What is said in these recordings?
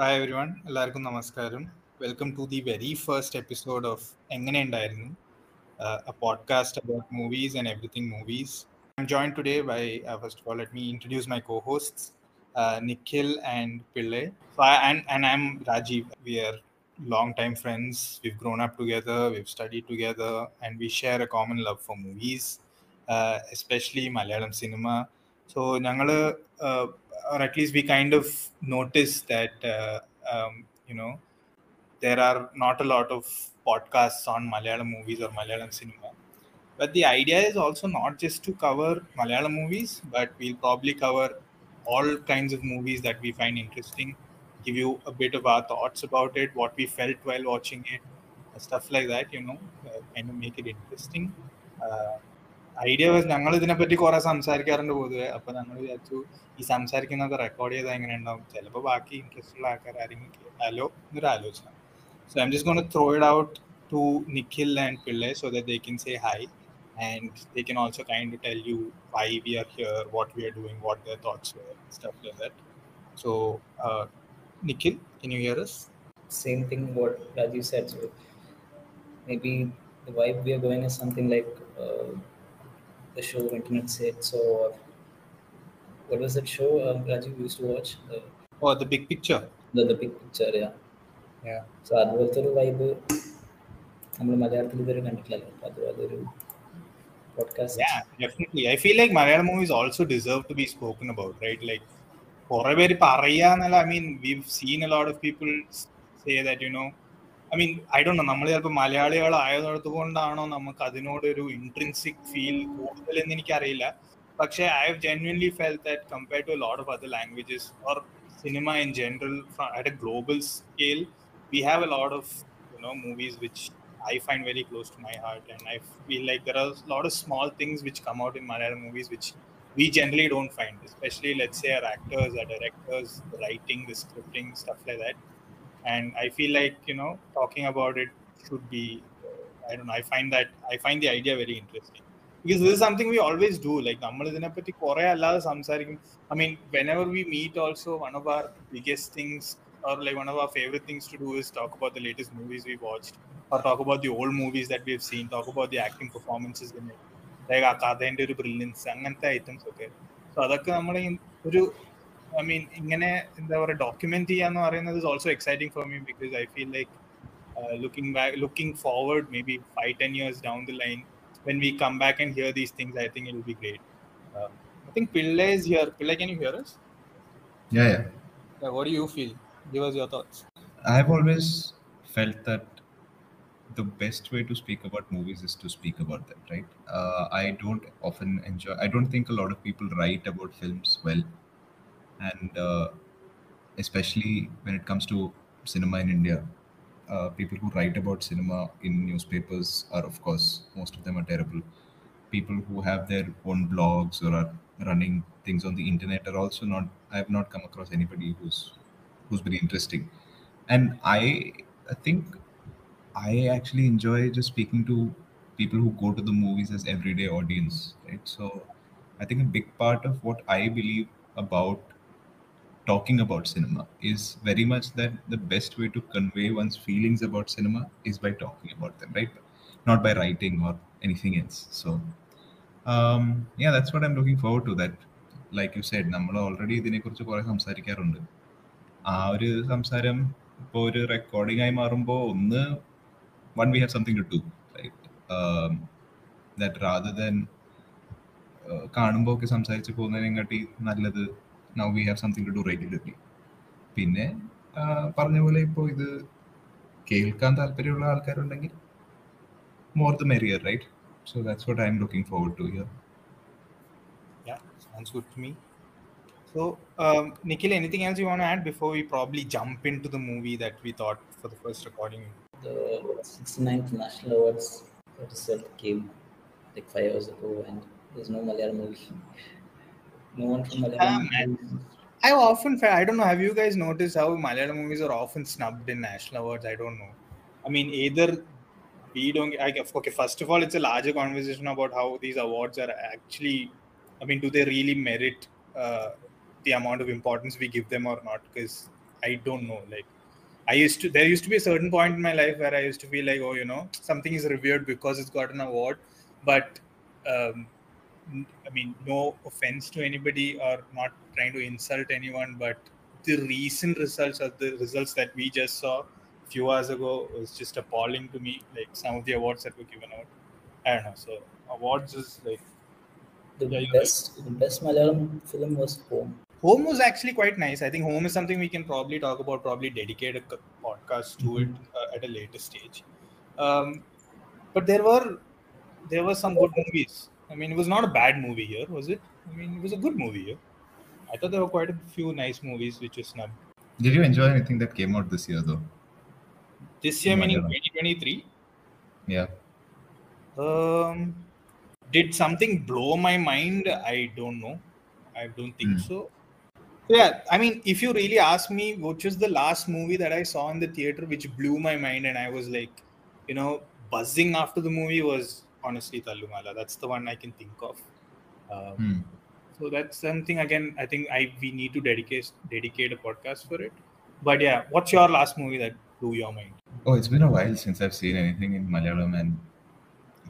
Hi every one എല്ലാവർക്കും നമസ്കാരം welcome to the very first episode of എങ്ങനെ ഉണ്ടായിരുന്നു a podcast about movies and everything movies. I'm joined today by, uh, first of all, let me introduce my co hosts, uh, Nikhil and Pillai. So I, and, and I'm Rajiv. We are long-time friends. We've grown up together, we've studied together, and we share a common love for movies, uh, especially Malayalam cinema. So, ഞങ്ങൾ or at least we kind of notice that, uh, um, you know, there are not a lot of podcasts on Malayalam movies or Malayalam cinema. But the idea is also not just to cover Malayalam movies, but we'll probably cover all kinds of movies that we find interesting, give you a bit of our thoughts about it, what we felt while watching it, stuff like that, you know, uh, kind of make it interesting. Idea ഞങ്ങൾ ഇതിനെപ്പറ്റി കുറെ സംസാരിക്കാറുണ്ട് പൊതുവെ അപ്പൊ ഞങ്ങൾ വിചാരിച്ചു ഈ സംസാരിക്കുന്നത് റെക്കോർഡ് ചെയ്താൽ എങ്ങനെ ഉണ്ടാവും ചിലപ്പോൾ ബാക്കി ഇൻട്രസ്റ്റ് ഉള്ള ആൾക്കാർ ആരെങ്കിലും ഹലോ എന്നൊരു ആലോചന so I'm just gonna throw it out to Nikhil and Pillai so that they can say hi and they can also kind of tell you why we are here what we are doing what their thoughts stuff like that so Nikhil can you hear us? Same thing what Rajeev said. So maybe the vibe we are going is something like uh, the show Internet Said. So what was that show uh, Rajiv used to watch? The, Oh, the big picture. the, the Big Picture, yeah. Yeah. So അതുപോലത്തെ ഒരു vibe നമ്മൾ മലയാളത്തിൽ ഇതുവരെ കണ്ടിട്ടില്ലല്ലോ അപ്പൊ അത് അതൊരു podcast. Yeah, definitely. I feel like Malayalam movies also deserve to be spoken about, right? Like, കുറെ paraya പറയാന്നല്ല I mean, we've seen a lot of people say that, you know I mean I Dr no നമ്മൾ ചിലപ്പോൾ മലയാളികളായതുകൊണ്ട് കൊണ്ടാണോ നമുക്ക് അതിനോട് ഒരു intrinsic feel കൂടുതൽ എന്ന് എനിക്കറിയില്ല പക്ഷേ I have genuinely felt that compare to lot of other languages or cinema in general at a global scale we have a lot of you know movies which I find very close to my heart, and I feel like there are a lot of small things which come out in Malayalam movies which we generally don't find, especially let's say our actors, our directors, the writing, the scripting, stuff like that. And I feel like you know talking about it should be I don't know. I find that I find the idea very interesting because this is something we always do. Like നമ്മൾ ഇതിനെപ്പറ്റി കുറെ അല്ലാതെ സംസാരിക്കും I mean, whenever we meet, also one of our biggest things or like one of our favorite things to do is talk about the latest movies we watched or talk about the old movies that we've seen talk about the acting performances in it like ആ and ഒരു brilliance അങ്ങനത്തെ items ഒക്കെ so അതൊക്കെ നമ്മൾ ഒരു I mean ഇങ്ങനെ എന്താ പറയുക ഡോക്യുമെന്റ് ചെയ്യാന്ന് പറയുന്നത് is also exciting for me because I feel like looking back looking forward maybe five ten years down the line when we come back and hear these things i think it will be great um, i think pillai is here pillai can you hear us Yeah, yeah. yeah, what do you feel give us your thoughts I've always felt that the best way to speak about movies is to speak about them, right? Uh, I don't often enjoy, I don't think a lot of people write about films well. and uh, especially when it comes to cinema in India, uh, people who write about cinema in newspapers are, of course, most of them are terrible. People who have their own blogs or are running things on the internet are also not, I have not come across anybody who's who's very interesting and i i think i actually enjoy just speaking to people who go to the movies as everyday audience right so i think a big part of what i believe about talking about cinema is very much that the best way to convey one's feelings about cinema is by talking about them right not by writing or anything else so um, yeah that's what i'm looking forward to that like you said നമ്മൾ already ഇതിനെക്കുറിച്ച് കുറെ സംസാരിക്കാറുണ്ട് ആ ഒരു സംസാരം ഇപ്പോൾ ഒരു recording ആയി മാറുമ്പോൾ ഒന്ന് one we have something to do right that rather കാണുമ്പോൾ ഒക്കെ സംസാരിച്ച് പോകുന്നതിനെക്കാട്ടി നല്ലത് now we have something to do regularly പിന്നെ പറഞ്ഞ പോലെ ഇപ്പോൾ ഇത് കേൾക്കാൻ താല്പര്യമുള്ള ആൾക്കാരുണ്ടെങ്കിൽ more the merrier right so that's what I'm looking forward to hear Yeah, sounds good to me. So, um, Nikhil, anything else you want to add before we probably jump into the movie that we thought for the first recording? the 69th National Awards result came like five years ago, and there's no Malayalam movie. No one from Yeah, Malayalam. man. I often, I don't know, have you guys noticed how Malayalam movies are often snubbed in national awards? I don't know. I mean, either we don't, I, okay, first of all, it's a larger conversation about how these awards are actually, I mean, do they really merit uh, the amount of importance we give them or not? Because I don't know. Like I used to there used to be a certain point in my life where I used to feel like, oh, you know, something is revered because it's got an award. But um, I mean, no offense to anybody or not trying to insult anyone, but the recent results of the results that we just saw a few hours ago was just appalling to me. Like some of the awards that were given out. I don't know. So awards is like The Yeah, best, the best Malayalam film was Home. Home was actually quite nice. I think Home is something we can probably talk about, probably dedicate a podcast to it uh, at a later stage. Um, but there were there were some good movies. I mean, it was not a bad movie here, was it? I mean, it was a good movie here. I thought there were quite a few nice movies which were snubbed. Did you enjoy anything that came out this year, though? This year, meaning Malayalam. 2023, Yeah. um, did something blow my mind? I don't know. I don't think Hmm. so. Yeah, I mean, if you really ask me, which was the last movie that I saw in the theater which blew my mind and I was like, you know, buzzing after the movie was honestly Tallumala. That's the one I can think of. Um, Hmm. So that's something again. I think I we need to dedicate dedicate a podcast for it. But yeah, what's your last movie that blew your mind? Oh, it's been a while since I've seen anything in Malayalam and.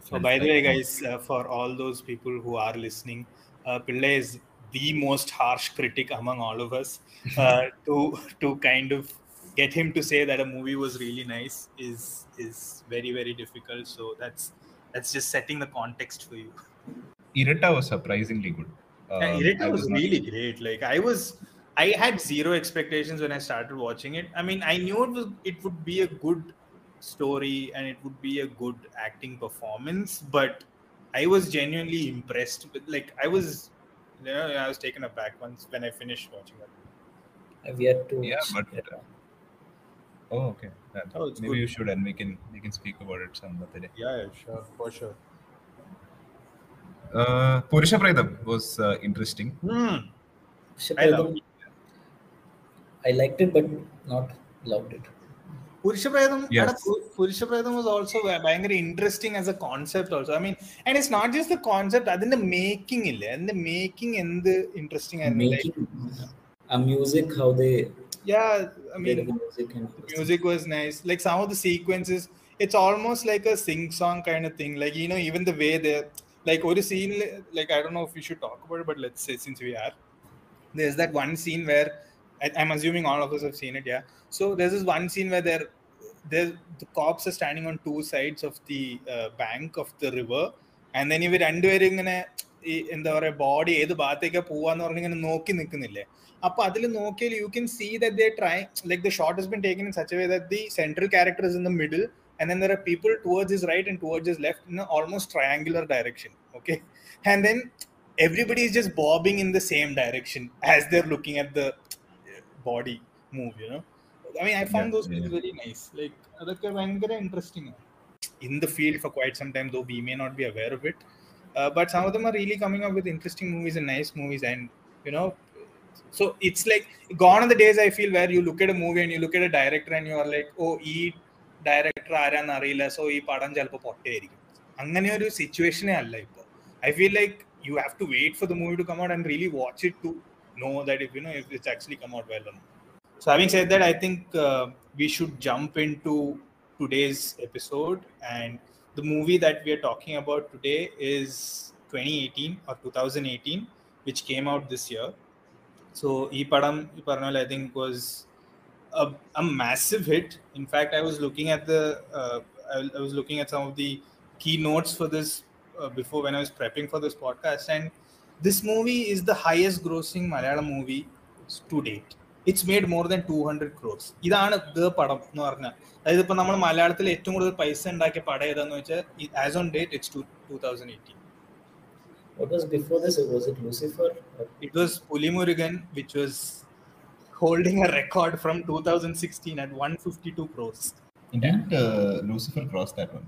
So felt by the way, guys, uh, for all those people who are listening, uh, Pillai is the most harsh critic among all of us. Uh, to to kind of get him to say that a movie was really nice is is very very difficult. So that's that's just setting the context for you. Iratta was surprisingly good. Yeah, Um, Iratta I was not- really great. Like I was, I had zero expectations when I started watching it. I mean, I knew it was it would be a good story and it would be a good acting performance, but I was genuinely impressed. With, like I was, you know, I was taken aback once when I finished watching it. I've yet to Yeah, but- it. Oh, okay. That, Oh, it's maybe good. you should, and we can we can speak about it some other day. Yeah, yeah, sure, for sure. Uh, Purusha Pretham was uh, interesting. Hmm. I loved. It. I liked it, but not loved it. Purushapretham, Yes. Was also very interesting as a concept also. I mean, and it's not just the concept, അതിന്റെ making and the making എന്ത് interesting and like Making music, how they yeah, I did mean, the music and the music was nice. Like some of the sequences, it's almost like a sing song kind of thing. Like you know, even the way they like or scene like I don't know if we should talk about it, but let's say since we are there's that one scene where I, I'm assuming all of us have seen it, yeah. So there's this one scene where they're there the cops are standing on two sides of the uh, bank of the river and then ഇവർ രണ്ടുപേരും ഇങ്ങനെ ഈ എന്താ പറയാ body ഏത് ഭാഗത്തേക്കാ പോവാന്ന് പറഞ്ഞ് ഇങ്ങനെ നോക്കി നിൽക്കുന്നില്ലേ അപ്പൊ അതിൽ നോക്കിയാൽ you can see that they try like the shot has been taken in such way that the central character is in the middle and then there are people towards his right and towards his left in an almost triangular direction okay and then everybody is just bobbing in the same direction as they're looking at the body move you know i mean i found Yeah, those yeah. things very nice like അതൊക്കെ ഭയങ്കര interesting in the field for quite some time though we may not be aware of it uh, but some of them are really coming up with interesting movies and nice movies and you know so it's like gone are the days i feel where you look at a movie and you look at a director and you are like oh ഈ director ആരാന്ന് അറിയില്ല so ഈ പടം ചിലപ്പോൾ പൊട്ടയായിരിക്കും അങ്ങനെ ഒരു സിറ്റുവേഷനേ അല്ല ഇപ്പോൾ I feel like you have to wait for the movie to come out and really watch it to know that if you know if it's actually come out well or not. So having said that, I think uh, we should jump into today's episode and the movie that we are talking about today is 2018 or 2018, which came out this year. So E Padam Parnal, I think was a, a massive hit. In fact, I was looking at the uh, I, I was looking at some of the keynotes for this uh, before when I was prepping for this podcast, and this movie is the highest grossing Malayalam movie to date. It's made more than two hundred cross ഇതാണ് the പടം എന്ന് പറഞ്ഞാൽ അതായത് ഇപ്പൊ നമ്മൾ മലയാളത്തിൽ ഏറ്റവും കൂടുതൽ പൈസ ഉണ്ടാക്കിയ പടം ഏതാന്ന് വെച്ചാൽ as on date it's two thousand eighteen what was before this? Was it Lucifer? It was Puli Murugan, which was holding a record from 2016 at 152 crores. Didn't uh, Lucifer cross that one?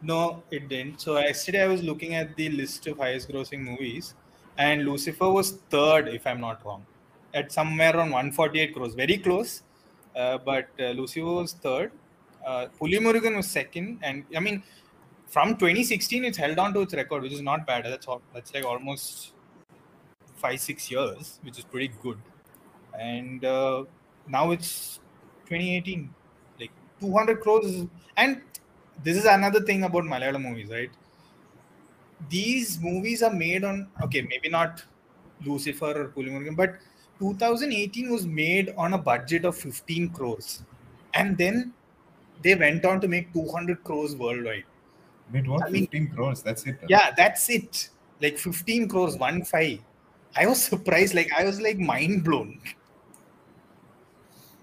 No, it didn't. So yesterday I was looking at the list of highest grossing movies, and Lucifer was third, if I'm not wrong, at somewhere around 148 crores. Very close, uh, but uh, Lucifer was third. Uh, Puli Murugan was second, and I mean, from 2016, it's held on to its record, which is not bad. That's all, that's like almost five six years, which is pretty good. And uh, now it's 2018. Like 200 crores, and this is another thing about Malayalam movies, right? These movies are made on okay, maybe not Lucifer or Pulimurugan, but 2018 was made on a budget of 15 crores, and then they went on to make 200 crores worldwide. Wait, what? I mean- 15 crores. That's it. Yeah, that's it. Like 15 crores, one five. I was surprised. Like I was like mind blown.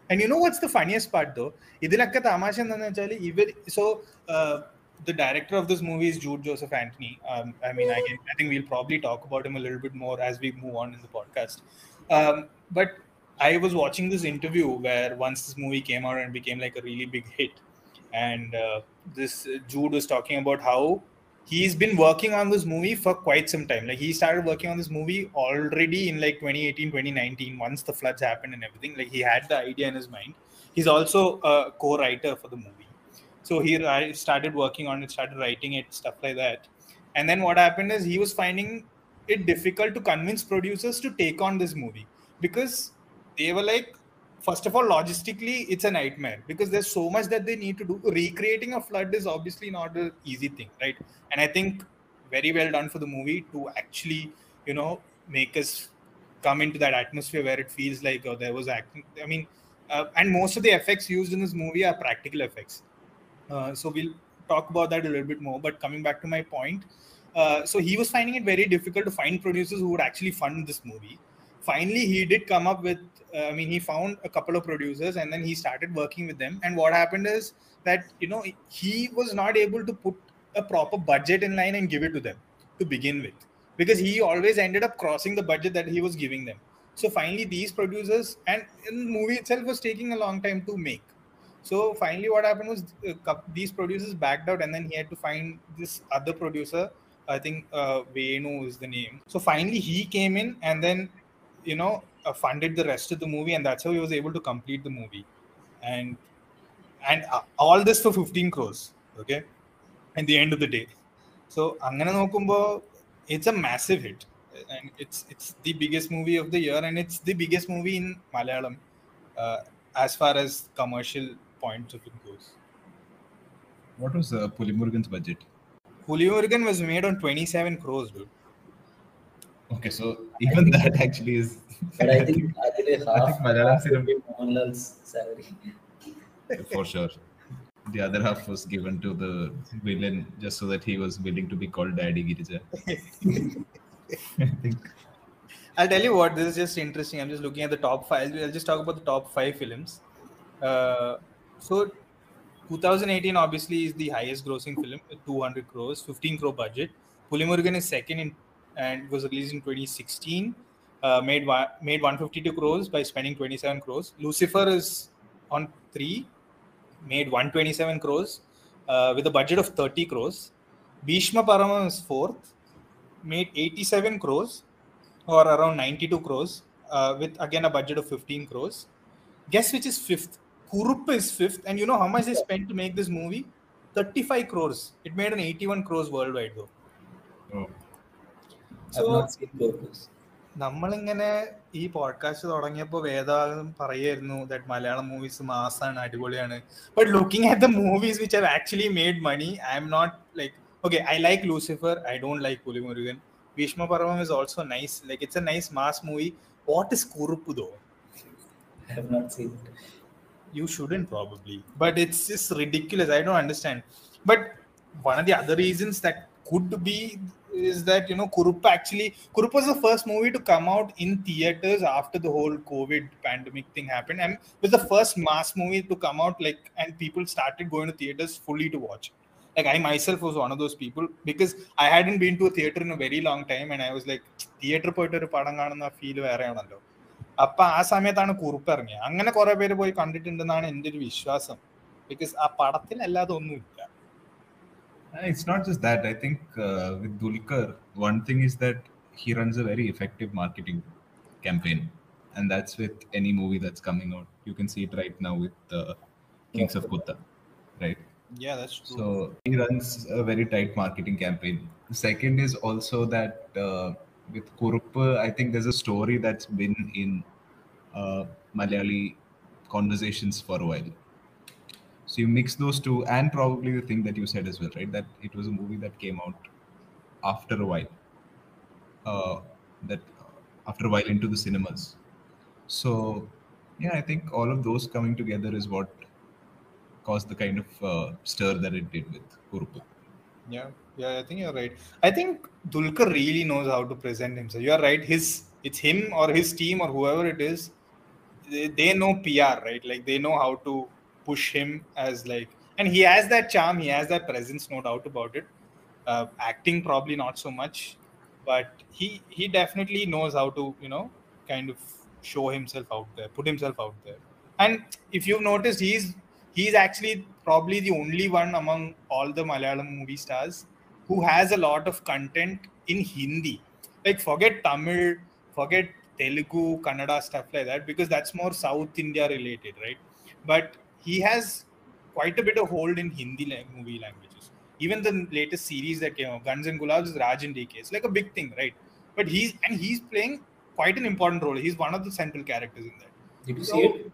And you know what's the funniest part though? ഇതിലൊക്കെ തമാശ എന്താണെന്ന് വെച്ചാൽ ഇവർ so the director of this movie is Jude Joseph Anthony. Um, I mean, I, can, I think we'll probably talk about him a little bit more as we move on in the podcast. Um, but I was watching this interview where once this movie came out and became like a really big hit, and uh, this uh, Jude was talking about how he's been working on this movie for quite some time. Like he started working on this movie already in like 2018, 2019, once the floods happened and everything. Like he had the idea in his mind. He's also a co-writer for the movie. So he started working on it, started writing it, stuff like that. And then what happened is he was finding it difficult to convince producers to take on this movie because they were like, first of all, logistically, it's a nightmare because there's so much that they need to do. Recreating a flood is obviously not an easy thing, right? And I think very well done for the movie to actually, you know, make us come into that atmosphere where it feels like oh, there was acting. I mean, uh, and most of the effects used in this movie are practical effects. Uh, so we'll talk about that a little bit more. But coming back to my point, uh, so he was finding it very difficult to find producers who would actually fund this movie. Finally, he did come up with. Uh, I mean, he found a couple of producers, and then he started working with them. And what happened is that you know he was not able to put a proper budget in line and give it to them to begin with, because he always ended up crossing the budget that he was giving them. So finally, these producers and the movie itself was taking a long time to make. So finally, what happened was uh, these producers backed out, and then he had to find this other producer. I think uh, Venu is the name. So finally, he came in, and then you know uh, funded the rest of the movie, and that's how he was able to complete the movie. And and uh, all this for 15 crores. Okay, at the end of the day. So it's a massive hit, and it's it's the biggest movie of the year, and it's the biggest movie in Malayalam uh, as far as commercial points of it goes. What was uh, Pulimurugan's budget? Pulimurugan was made on 27 crores, dude. Okay, so even that, that actually is. But I think I think, half, I think salary. For sure. The other half was given to the villain just so that he was willing to be called Daddy Girija. I'll tell you what, this is just interesting. I'm just looking at the top five. I'll just talk about the top five films. Uh, so, 2018 obviously is the highest grossing film, 200 crores, 15 crore budget. Pulimurugan is second in and it was released in 2016. Uh, made wa- made 152 crores by spending 27 crores. Lucifer is on three, made 127 crores uh, with a budget of 30 crores. Bheeshma Parvam is fourth, made 87 crores or around 92 crores uh, with again a budget of 15 crores. Guess which is fifth? Kurup is fifth, and you know how much they spent to make this movie? 35 crores. It made an 81 crores worldwide though. Oh, I've So not seen Purpose. നമ്മളിങ്ങനെ ഈ podcast തുടങ്ങിയപ്പോൾ വേദാന്തം പറയായിരുന്നു that Malayalam movies മാസാണ് അടിപൊളിയാണ് but looking at the movies which have actually made money I'm not like okay I like Lucifer I don't like Pulimurugan Bheeshma Parvam is also nice like it's a nice mass movie what is Kurup though I have not seen it. you shouldn't probably but it's just ridiculous i don't understand but one of the other reasons that could be is that you know kurup actually kurup was the first movie to come out in theaters after the whole covid pandemic thing happened and it was the first mass movie to come out like and people started going to theaters fully to watch like i myself was one of those people because i hadn't been to a theater in a very long time and i was like theater പോയിട്ട് ഒരു പടം കാണുന്ന feel വേറെയാണല്ലോ അപ്പൊ ആ സമയത്താണ് കുറുപ്പ് ഇറങ്ങിയത് അങ്ങനെ കുറെ പേര് പോയി കണ്ടിട്ടുണ്ടെന്നാണ് എന്റെ ഒരു വിശ്വാസം ബിക്കോസ് ആ പടത്തിൽ അല്ലാതെ ഒന്നുമില്ല Uh, It's not just that. I think uh, with Dulquer, one thing is that he runs a very effective marketing campaign, and that's with any movie that's coming out. You can see it right now with uh, Kings of Kotha, right? Yeah, that's true. So he runs a very tight marketing campaign. The second is also that uh, with Kurup, I think there's a story that's been in uh, Malayali conversations for a while. So you mix those two, and probably the thing that you said as well, right? That it was a movie that came out after a while. Uh, that after a while into the cinemas. So yeah, I think all of those coming together is what caused the kind of uh, stir that it did with Kurupu. Yeah, yeah, I think you're right. I think Dulquer really knows how to present himself. You're right. His it's him or his team or whoever it is. They, they know PR, right? Like they know how to push him as like, and he has that charm. He has that presence, no doubt about it. Uh, acting probably not so much, but he he definitely knows how to you know kind of show himself out there, put himself out there. And if you've noticed, he's he's actually probably the only one among all the Malayalam movie stars who has a lot of content in Hindi. Like forget Tamil, forget Telugu, Kannada, stuff like that, because that's more South India related, right? But he has quite a bit of hold in Hindi movie languages. Even the latest series that came out, Guns and Gulabs, is Raj and DK. It's like a big thing, right? But he's and he's playing quite an important role. He's one of the central characters in that. Did you So- see it?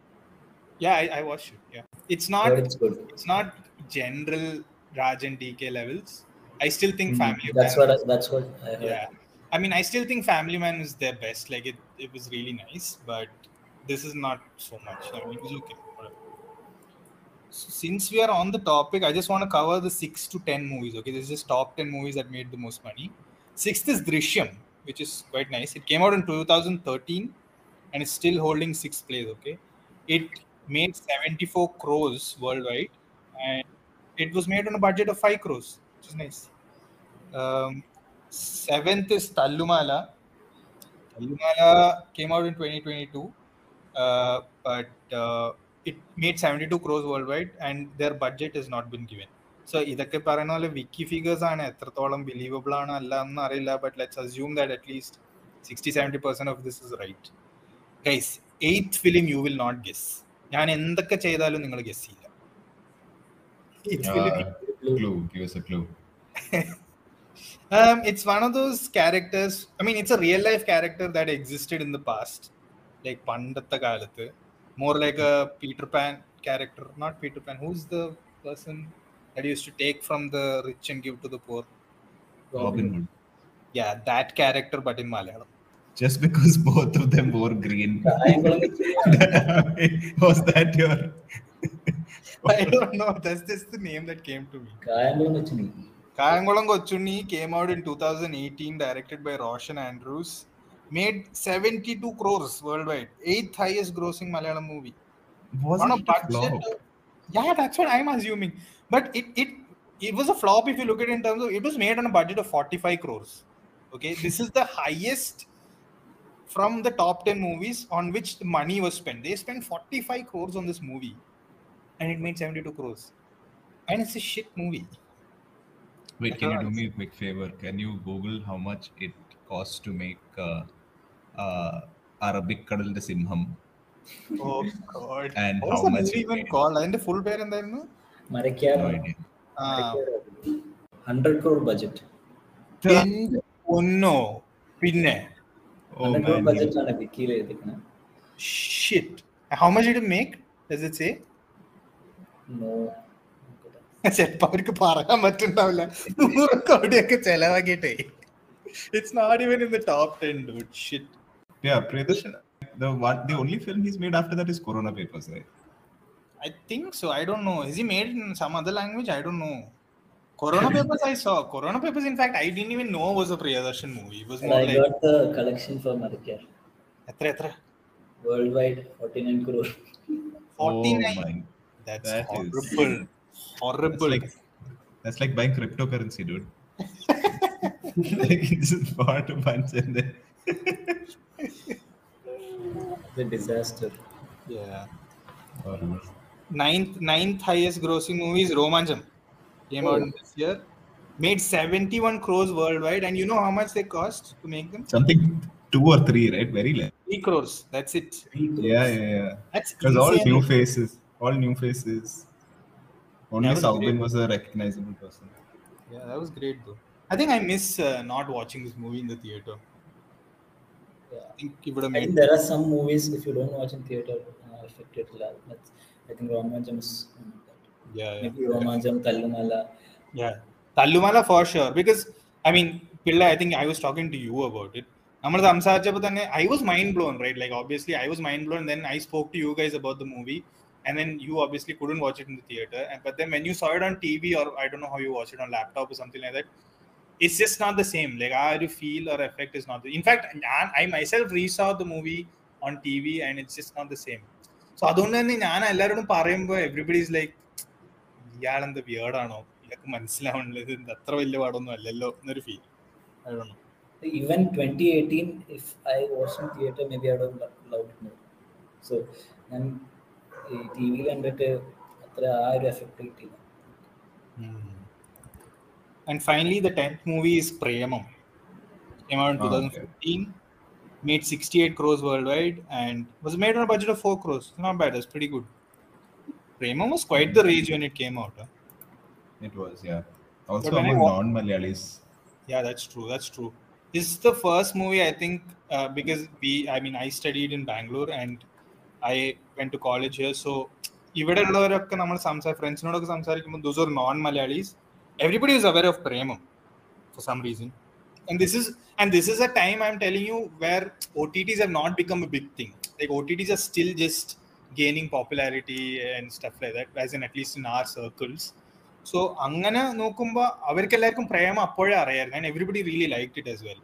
Yeah, I, I watched it. Yeah, it's not Heard it's good. it's not general Raj and DK levels. I still think Mhm. Family. That's Man- what I, that's what I heard. Yeah, I mean, I still think Family Man is their best. Like it, it was really nice, but this is not so much. I mean, it was okay. Since we are on the topic, I just want to cover the six to ten movies. Okay, this is top ten movies that made the most money. Sixth is Drishyam, which is quite nice. It came out in 2013 and it's still holding sixth place. Okay, it made 74 crores worldwide, and it was made on a budget of five crores, which is nice. Um, seventh is Tallumala. Tallumala came out in 2022, uh, but uh, it made 72 crores worldwide, and their budget has not been given. So ഇതൊക്കെ പറയുന്ന പോലെ വിക്കി figures ആണ് എത്രത്തോളം believable ആണ് അല്ല എന്ന് അറിയില്ല but let's assume that at least sixty seventy percent of this is right guys eighth film you will not guess ഞാൻ എന്തൊക്കെ ചെയ്താലും നിങ്ങൾ ഗെസ് ചെയ്യില്ല Eighth film, Uh, clue, give us a clue. um, it's one of those characters. I mean, it's a real life character that existed in the past, like പണ്ടത്തെ കാലത്ത്. more like a Peter Pan character, not Peter Pan. Who's the person that used to take from the rich and give to the poor? Robin Hood. Yeah, that character, but in Malayalam. Just because both of them wore green. Was that your? I don't know. That's just the name that came to me. Kayamkulam Kochunni came out in 2018, directed by Roshan Andrews Made 72 crores worldwide, eighth highest grossing Malayalam movie. Was on a it a budget. of- yeah, that's what I'm assuming. But it it it was a flop if you look at it in terms of it was made on a budget of 45 crores. Okay, this is the highest from the top 10 movies on which the money was spent. They spent 45 crores on this movie, and it made 72 crores. And it's a shit movie. Wait, can you do me a quick favor? Can you Google how much it costs to make uh, അറബിക്കടലിന്റെ സിംഹം. അതിന്റെ full പേര് എന്തായിരുന്നു പിന്നെ? How much say no അവർക്ക് പറയാൻ പറ്റുണ്ടാവില്ല നൂറ് കോടിയൊക്കെ ചെലവാക്കിട്ടേ it's not even in the top ten dude shit Yeah, Priyadarshan. The one, the only film he's made after that is Corona Papers, right? I think so. I don't know. Is he made in some other language? I don't know. Corona Papers I saw. Corona Papers, in fact, I didn't even know was a Priyadarshan movie. It was more I like... got the collection for Marakkar. Etra. Worldwide, 49 crore. 49? Oh that's that horrible. Is... Horrible. That's like, that's like buying cryptocurrency, dude. like, it's just bought a bunch and then... the disaster. Yeah. Ninth ninth highest grossing movie is Romanjam. Came oh. out this year. Made 71 crores worldwide, and you know how much they cost to make them? Something two or three, right? Very less. Three crores. That's it. Crores. Yeah, yeah, yeah. That's because all new faces. All new faces. Only Soubin was a recognizable person. Yeah, that was great though. I think I miss uh, not watching this movie in the theater. I think it would have I made. think there are some movies if you don't watch in theater, uh, affected a lot. That's, I think Romanjam is one of that. Yeah, yeah. Maybe Romanjam, Tallumala. Yeah, Tallumala for sure. Because I mean, Pilla, I think I was talking to you about it. നമ്മൾ സംസാരിച്ചപ്പോൾ തന്നെ I was mind blown right like obviously I was mind blown then I spoke to you guys about the movie and then you obviously couldn't watch it in the theater and, but then when you saw it on tv or i don't know how you watched it on laptop or something like that it's just not the same like our feel or effect is not the, in fact I, I myself resaw the movie on tv and it's just not the same so അതുകൊണ്ട് തന്നെ ഞാൻ എല്ലാവരോടും പറയുമ്പോൾ everybody is like ഇയാളെന്ത് വിയേർഡാണോ ഇയാൾക്ക് മനസ്സിലാവണത് ഇത് അത്ര വലിയ പാടൊന്നും അല്ലല്ലോ എന്നൊരു feel I don't know Even 2018, if I watched in theater, maybe I would have loved it. So, ഞാൻ TV ടി വി കണ്ടിട്ട് അത്ര ആ ഒരു എഫക്റ്റ് കിട്ടിയില്ല And finally, the 10th movie is Premam. Came out in oh, 2015, okay. made 68 crores worldwide, and was made on a budget of 4 crores. Not bad, that's pretty good. Premam was quite the rage when it came out. Huh? It was, yeah. Also among non Malayalis. Yeah, that's true. That's true. This is the first movie I think uh, because we, I mean, I studied in Bangalore and I went to college here. So ഇവിടെ ഉള്ളവരൊക്കെ നമ്മൾ സംസാ friends' സംസാരിക്കുമ്പോൾ those are non-Malayalis everybody is aware of Premam for some reason. And this is and this is a time I'm telling you where OTTs have not become a big thing. Like OTTs are still just gaining popularity and stuff like that, as in at least in our circles. So അങ്ങനെ നോക്കുമ്പോൾ അവർക്ക് എല്ലാവർക്കും പ്രേമം അപ്പോഴേ അറിയായിരുന്നു and everybody really like it as well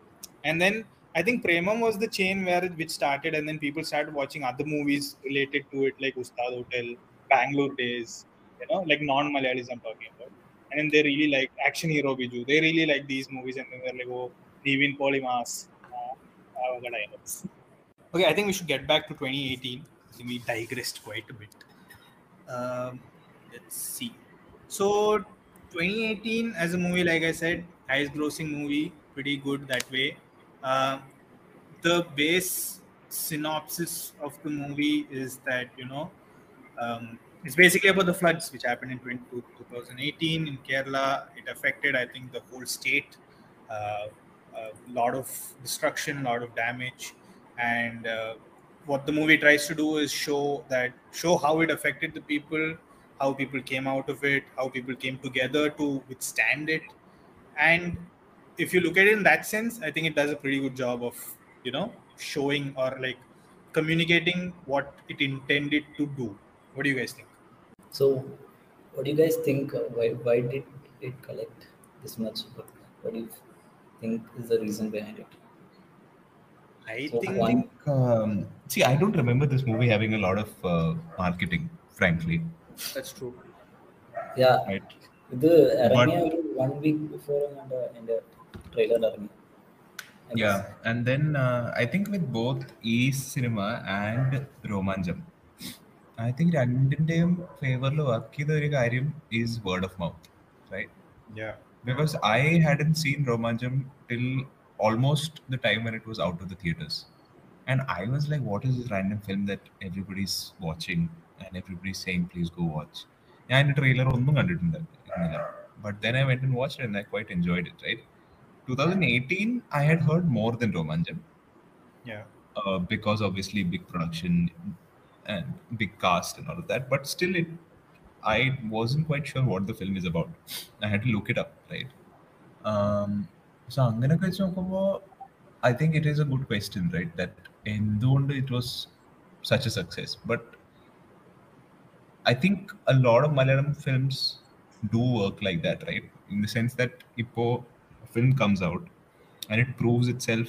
and then I think Premam was the chain where which started and then people start watching other movies related to it like ഉസ്താദ് hotel Bangalore days you know like non-Malayalis I'm talking about. And they really like Action Hero Biju. They really like these movies, and then they're like, oh, Nivin Polymas. Uh, dialogues. okay, I think we should get back to 2018. We digressed quite a bit. Um, let's see. So 2018 as a movie, like I said, highest grossing movie, pretty good that way. Uh, the base synopsis of the movie is that you know um, it's basically about the floods which happened in 20, 2018 in Kerala. It affected, I think, the whole state. Uh, a lot of destruction, a lot of damage, and uh, what the movie tries to do is show that show how it affected the people, how people came out of it, how people came together to withstand it, and if you look at it in that sense, I think it does a pretty good job of you know showing or like communicating what it intended to do. What do you guys think? So, what do you guys think? Uh, why, why did it collect this much? What, what do you think is the reason behind it? I so think, one, um, see, I don't remember this movie having a lot of uh, marketing, frankly. That's true. Yeah. Right. The but, one week before and the trailer Aranya. And yeah, and then uh, I think with both East Cinema and Romanjam, I think രണ്ടിന്റെയും ഫേവറിൽ work ചെയ്ത ഒരു കാര്യം is word of mouth right Yeah. because I hadn't seen Romanjam till almost the time when it was out of the theaters. And I was like, what is this random film that everybody's watching and everybody's saying, please go watch? ഞാൻ അതിന്റെ trailer ഒന്നും കണ്ടിട്ടുണ്ടായിരുന്നില്ല but then I went and watched and I quite enjoyed it right 2018 I had heard more than Romanjam Yeah. uh, because obviously big production and big cast and all of that. But still, it I wasn't quite sure what the film is about. I had to look it up, right? Um, so അങ്ങനെയൊക്കെ വെച്ച് നോക്കുമ്പോൾ I think it is A good question write that എന്തുകൊണ്ട് it was such A success but I think A lot of Malayalam films do work like that right in the sense that ഇപ്പോൾ film comes out and it proves itself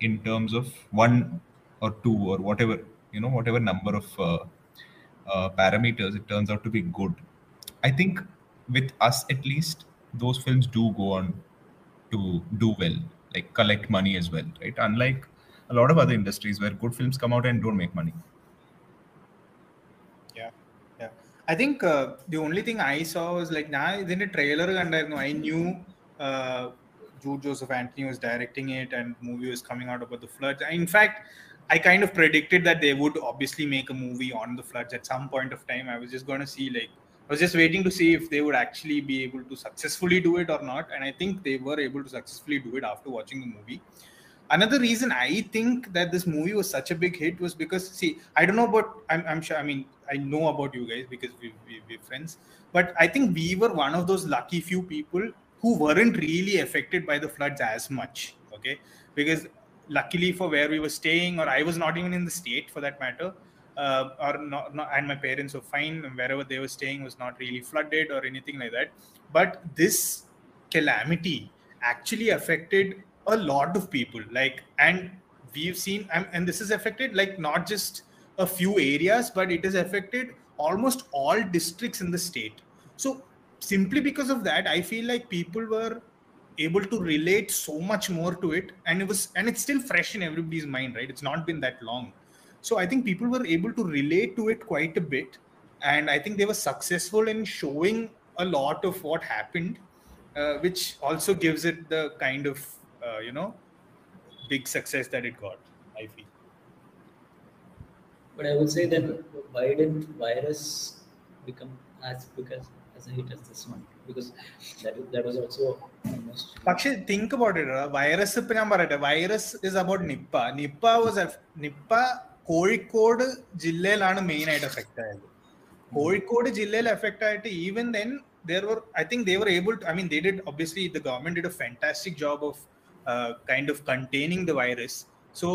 in terms of one or two or whatever you know whatever number of uh, uh, parameters it turns out to be good. I think with us at least those films do go on to do well like collect money as well right? Unlike a lot of other industries where good films come out and don't make money. Yeah yeah. I think uh, the only thing i saw was like now in a trailer and i knew uh, Jude Joseph Anthony was directing it, and movie was coming out about the floods. In fact, I kind of predicted that they would obviously make a movie on the floods at some point of time. I was just going to see like I was just waiting to see if they would actually be able to successfully do it or not. And I think they were able to successfully do it after watching the movie. another reason I think that this movie was such a big hit was because see, I don't know about I'm, I'm sure I mean I know about you guys because we, we we're friends, but I think we were one of those lucky few people who weren't really affected by the floods as much. Okay, because luckily for where we were staying, or I was not even in the state for that matter. Uh, or not, not, and my parents were fine. Wherever they were staying was not really flooded or anything like that. But this calamity actually affected a lot of people like and we've seen and this is affected like not just a few areas but it has affected almost all districts in the state so simply because of that i feel like people were able to relate so much more to it and it was and it's still fresh in everybody's mind right? It's not been that long. So i think people were able to relate to it quite a bit and i think they were successful in showing a lot of what happened uh, which also gives it the kind of uh, you know big success that it got i feel. But i would say that why didn't virus become as big as, as a hit as this one because that, that was also almost പക്ഷെ think about it virus ഇപ്പൊ ഞാൻ പറയട്ടെ virus is about Nipah Nipah was Nipah Kozhikode ജില്ലയിലാണ് main ആയിട്ട് effect ആയത് കോഴിക്കോട് ജില്ലയിൽ effect ആയിട്ട് even then there were i think they were able to i mean they did obviously the government did a fantastic job of uh, kind of containing the virus so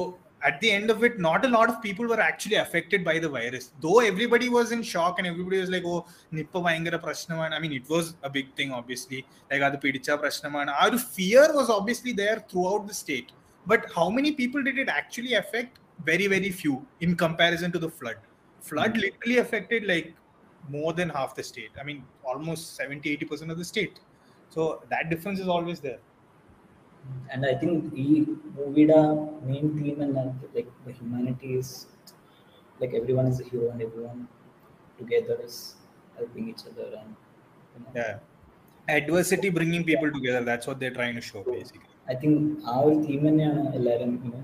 at the end of it, not a lot of people were actually affected by the virus. Though everybody was in shock and everybody was like, oh, Nipah Vangara Prashnaman. I mean, it was a big thing, obviously. Like, Adu Pidicha Prashnaman. Our fear was obviously there throughout the state. But how many people did it actually affect? Very, very few in comparison to the flood. Flood mm-hmm. literally affected like more than half the state. I mean, almost 70, 80% of the state. So that difference is always there And I think the movie main theme and like the humanity is like everyone is a hero and everyone together is helping each other and you know, yeah adversity bringing people together that's what they're trying to show basically i think our theme and എല്ലാരും you know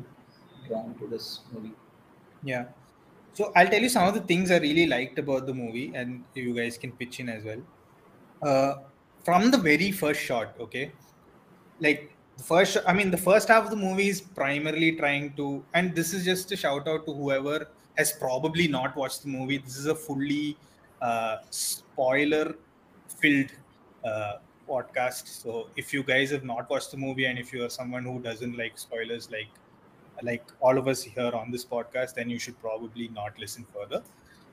drawn to this movie yeah so I'll tell you some of the things I really liked about the movie, and you guys can pitch in as well. Uh, from the very first shot, okay, like first, I mean, the first half of the movie is primarily trying to, and this is just a shout out to whoever has probably not watched the movie. This is a fully uh, spoiler-filled uh, podcast. So if you guys have not watched the movie, and if you are someone who doesn't like spoilers, like like all of us here on this podcast, then you should probably not listen further.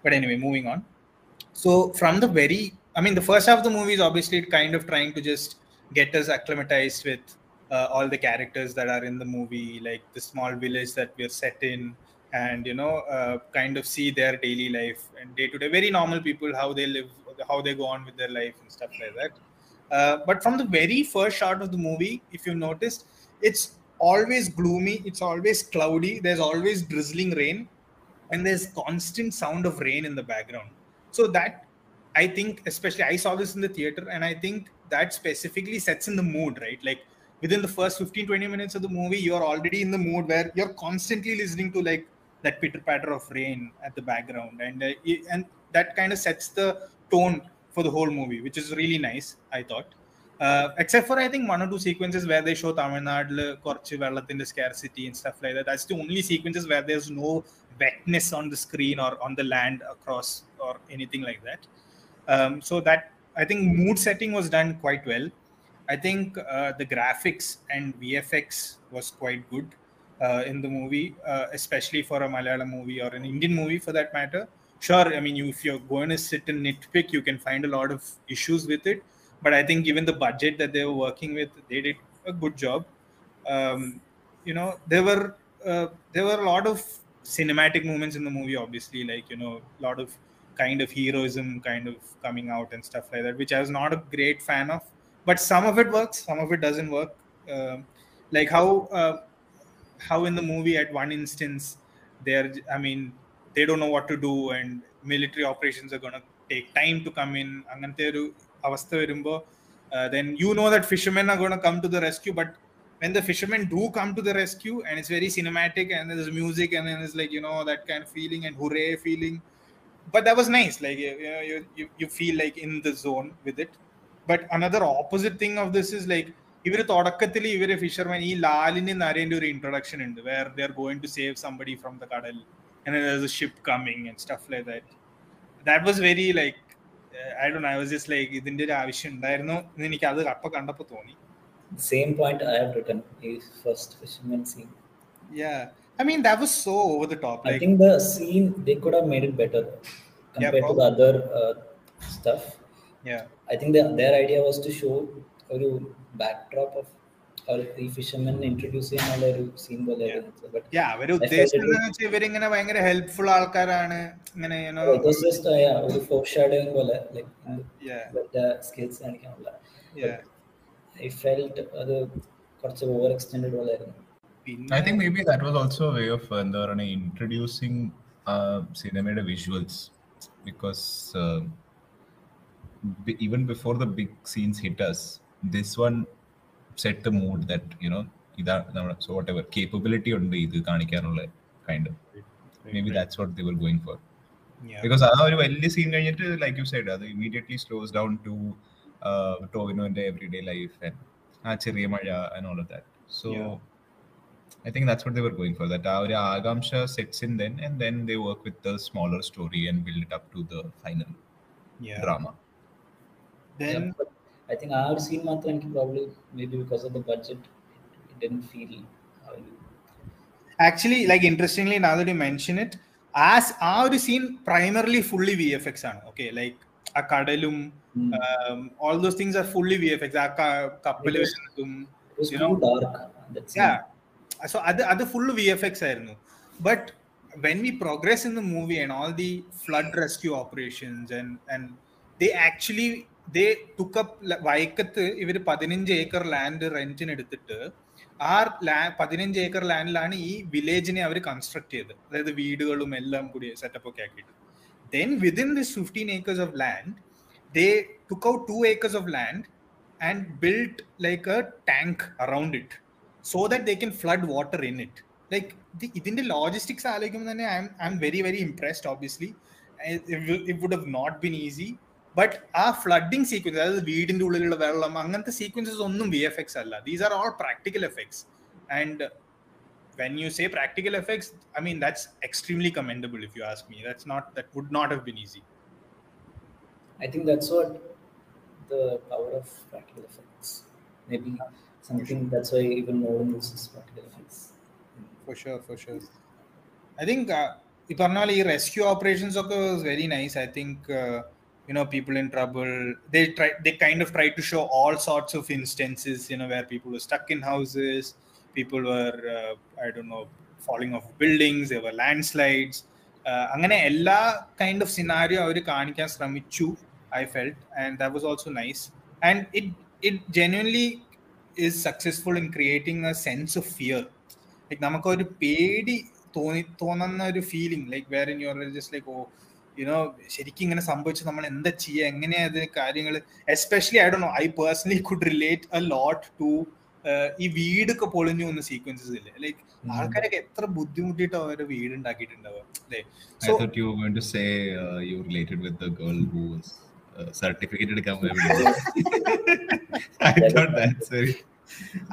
But anyway, moving on. So from the very, I mean, the first half of the movie is obviously kind of trying to just get us acclimatized with uh, all the characters that are in the movie, like the small village that we're set in, and you know, uh, kind of see their daily life and day to day, very normal people, how they live, how they go on with their life and stuff like that. Uh, but from the very first shot of the movie, if you noticed, it's always gloomy it's always cloudy there's always drizzling rain and there's constant sound of rain in the background. So that i think especially i saw this in the theater and i think that specifically sets in the mood right? Like within the first 15 20 minutes of the movie you're already in the mood where you're constantly listening to like that pitter patter of rain at the background and uh, and that kind of sets the tone for the whole movie which is really nice i thought uh, except for I think one or two sequences where they show Tamil Nadu കുറച്ച് വെള്ളത്തിന്റെ scarcity and stuff like that. That's the only sequences where there's no wetness on the screen or on the land across or anything like that. Um, so that I think mood setting was done quite well. I think uh, the graphics and VFX was quite good uh, in the movie, uh, especially for a Malayalam movie or an Indian movie for that matter. Sure, I mean, you, if you're going to sit and nitpick, you can find a lot of issues with it but I think given the budget that they were working with, they did a good job. Um, you know, there were uh, there were a lot of cinematic moments in the movie. Obviously, like you know, a lot of kind of heroism kind of coming out and stuff like that, which I was not a great fan of but some of it works some of it doesn't work. Uh, like how uh, how in the movie at one instance they're i mean they don't know what to do and military operations are going to take time to come in. uh, then you know that fishermen are going to come to the rescue but when the fishermen do come to the rescue and it's very cinematic and there's music and then it's like you know that kind of feeling and hooray feeling. But that was nice like you know you, you, you feel like in the zone with it. But another opposite thing of this is like ഇവർ തുടക്കത്തിൽ ഇവർ fisherman ഈ ലാലിന്റെ നരേന്റെ ഒരു introduction ഉണ്ട് where they are going to save somebody from the കടൽ ship coming and stuff like that that was very like I Dr I was just like ഇതിന്റെ ഒരു ആവശ്യം ഉണ്ടായിരുന്നു എന്ന് എനിക്ക് അത് അപ്പൊ കണ്ടപ്പോ തോന്നി Same point I have written is first fisherman scene. Yeah, I mean that was so over the top. Like, I think the scene they could have made it better compared to the other uh, stuff. yeah, I think their idea was to show ഒരു backdrop of ഈ സിനിമയുടെ visuals because even before the big scenes hit us, this one set the mood that you know ഇതാ നമ്മുടെ so whatever capability ഉണ്ട് ഇത് കാണിക്കാനുള്ള kind of maybe that's what they were going for yeah. because ആ ഒരു വലിയ scene കഴിഞ്ഞിട്ട് like you side അത് immediately slows down to ടോവിനോന്റെ every day life and ആ ചെറിയ മഴ and all of that so Yeah. I think that's what they were going for. That our Agamsha sets in then, and then they work with the smaller story and build it up to the final yeah. drama. Then I think ആ ഒരു scene മാത്രം എനിക്ക് probably may be because of the budget it dent feel actually like interestingly now that you mention it as ആ ഒരു scene primarily fully vfx ആണ് okay like ആ കടലും um, all those things are fully vfx ആ കപ്പൽ It was- വരുന്നതും it was You to know, dark that scene yeah so അത് അത് full vfx ആയിരുന്നു but when we progress in the movie and all the flood rescue operations and and they actually they took up took up വൈക്കത്ത് ഇവർ പതിനഞ്ച് acre land റെന്റിന് എടുത്തിട്ട് ആ ലാ പതിനഞ്ച് ഏക്കർ ലാൻഡിലാണ് ഈ വില്ലേജിനെ അവർ കൺസ്ട്രക്ട് ചെയ്തത്. അതായത് വീടുകളും എല്ലാം കൂടി സെറ്റപ്പ് ഒക്കെ ആക്കിയിട്ട്. Then within this fifteen acres of land they took out two acres of land and build like a tank around it so that they can flood water in it like ഇതിന്റെ logistics ആലോചിക്കുമ്പോൾ തന്നെ I I'm very very impressed obviously it would have not been easy but ആ flooding sequence അതായത് വീടിന്റെ ഉള്ളിലുള്ള വെള്ളം അങ്ങനത്തെ sequences ഒന്നും വി എഫ് എക്സ് അല്ല these are all practical effects and when you say practical effects i mean that's extremely commendable if you ask me that's not that would not have been easy I think that's what the power of practical effects. Maybe something that's why even Nolan uses practical effects. for sure for sure i think uh, ഈ പറഞ്ഞ പോലെ ഈ rescue operations ഒക്കെ was very nice I think you know people in trouble they try they kind of try to show all sorts of instances you know where people were stuck in houses people were uh, i don't know falling off buildings there were landslides uh, അങ്ങനെ എല്ലാ kind of scenario അവർ കാണിക്കാൻ ശ്രമിച്ചു I felt and that was also nice and it it genuinely is successful in creating a sense of fear like നമുക്കൊരു പേടി തോന്നി തോന്നുന്ന ഒരു ഫീലിംഗ് ലൈക്ക് വേറെ you are just like oh you know ശരിക്കും ഇങ്ങനെ സംഭവിച്ചു നമ്മൾ എന്താ ചെയ്യുക എങ്ങനെയാ അതിന് കാര്യങ്ങൾ? Especially I Dr I personally could relate a lot to ഈ വീടൊക്കെ പൊളിഞ്ഞു വന്ന സീക്വൻസസ് ഇല്ലേ? ലൈക്ക് ആൾക്കാരൊക്കെ എത്ര ബുദ്ധിമുട്ടിയിട്ട് അവർ വീട് ഉണ്ടാക്കിയിട്ടുണ്ടാവുക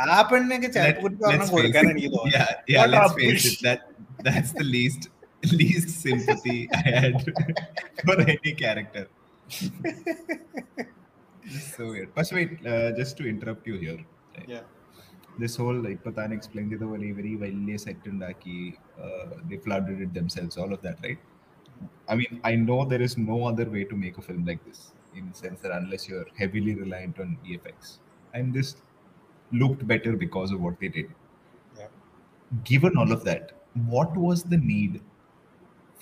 ആ പെണ്ണിനൊക്കെ ചെറുപ്പത്തിൽ കൊടുക്കാൻ എനിക്ക് തോന്നുന്നു least sympathy I had for any character. so weird. But wait, uh, just to interrupt you here. Right? Yeah. This whole like Patan explained the very very wildly sect and uh, they flooded it themselves, all of that, right? I mean, I know there is no other way to make a film like this in the sense that unless you're heavily reliant on VFX, and this looked better because of what they did. Yeah. Given all of that, what was the need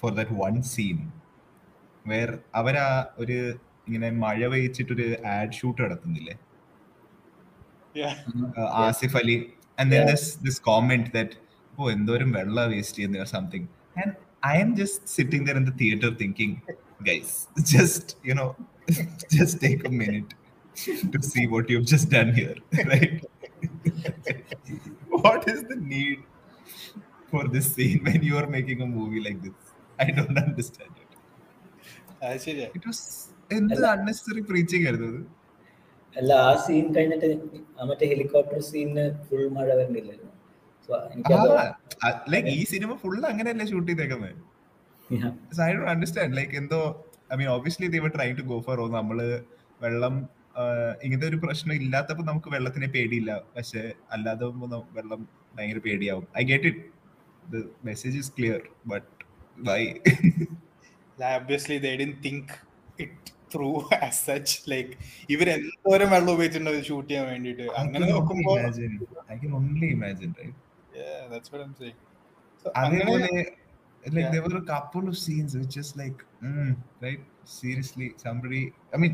for that one scene where അവരാ ഒരു ഇങ്ങനെ മഴ വെയിച്ചിട്ടൊരു ad shoot നടത്തുന്നില്ലേ? Asif Ali. And this comment that oh എന്തോരം വെള്ള waste ചെയ്യുന്ന something and I'm just sitting there in the theatre thinking guys just you know just take a minute to see what you just done here right? what is the need for this scene when you are making a movie like this? I don't understand it. അത് ശരിയാ. It was എന്ത് unnecessary preaching ആയിരുന്നു അത്? അല്ല ആ scene കഴിഞ്ഞിട്ട് ആ മറ്റേ ഹെലികോപ്റ്റർ സീനിന് ഫുൾ മഴ ലൈക്ക് ഈ സിനിമ ഫുൾ അങ്ങനെയല്ലേ ഷൂട്ട് ചെയ്തേക്കുന്നത് I don't understand. Like എന്തോ I mean obviously they were trying to go for oh നമ്മൾ വെള്ളം ഇങ്ങനത്തെ ഒരു പ്രശ്നം ഇല്ലാത്തപ്പോ നമുക്ക് വെള്ളത്തിനെ പേടിയില്ല. പക്ഷെ അല്ലാതെ വെള്ളം ഭയങ്കര പേടിയാവും. I get it the message is clear but Why? like, obviously, they didn't think it through as such like ഇവർ എന്തോരം വെള്ളം ഉപയോഗിച്ചിട്ടുണ്ട് ഷൂട്ട് ചെയ്യാൻ വേണ്ടിട്ട് അങ്ങനെ നോക്കുമ്പോൾ like yeah. there were a couple of scenes which is like mm, right? Seriously somebody i mean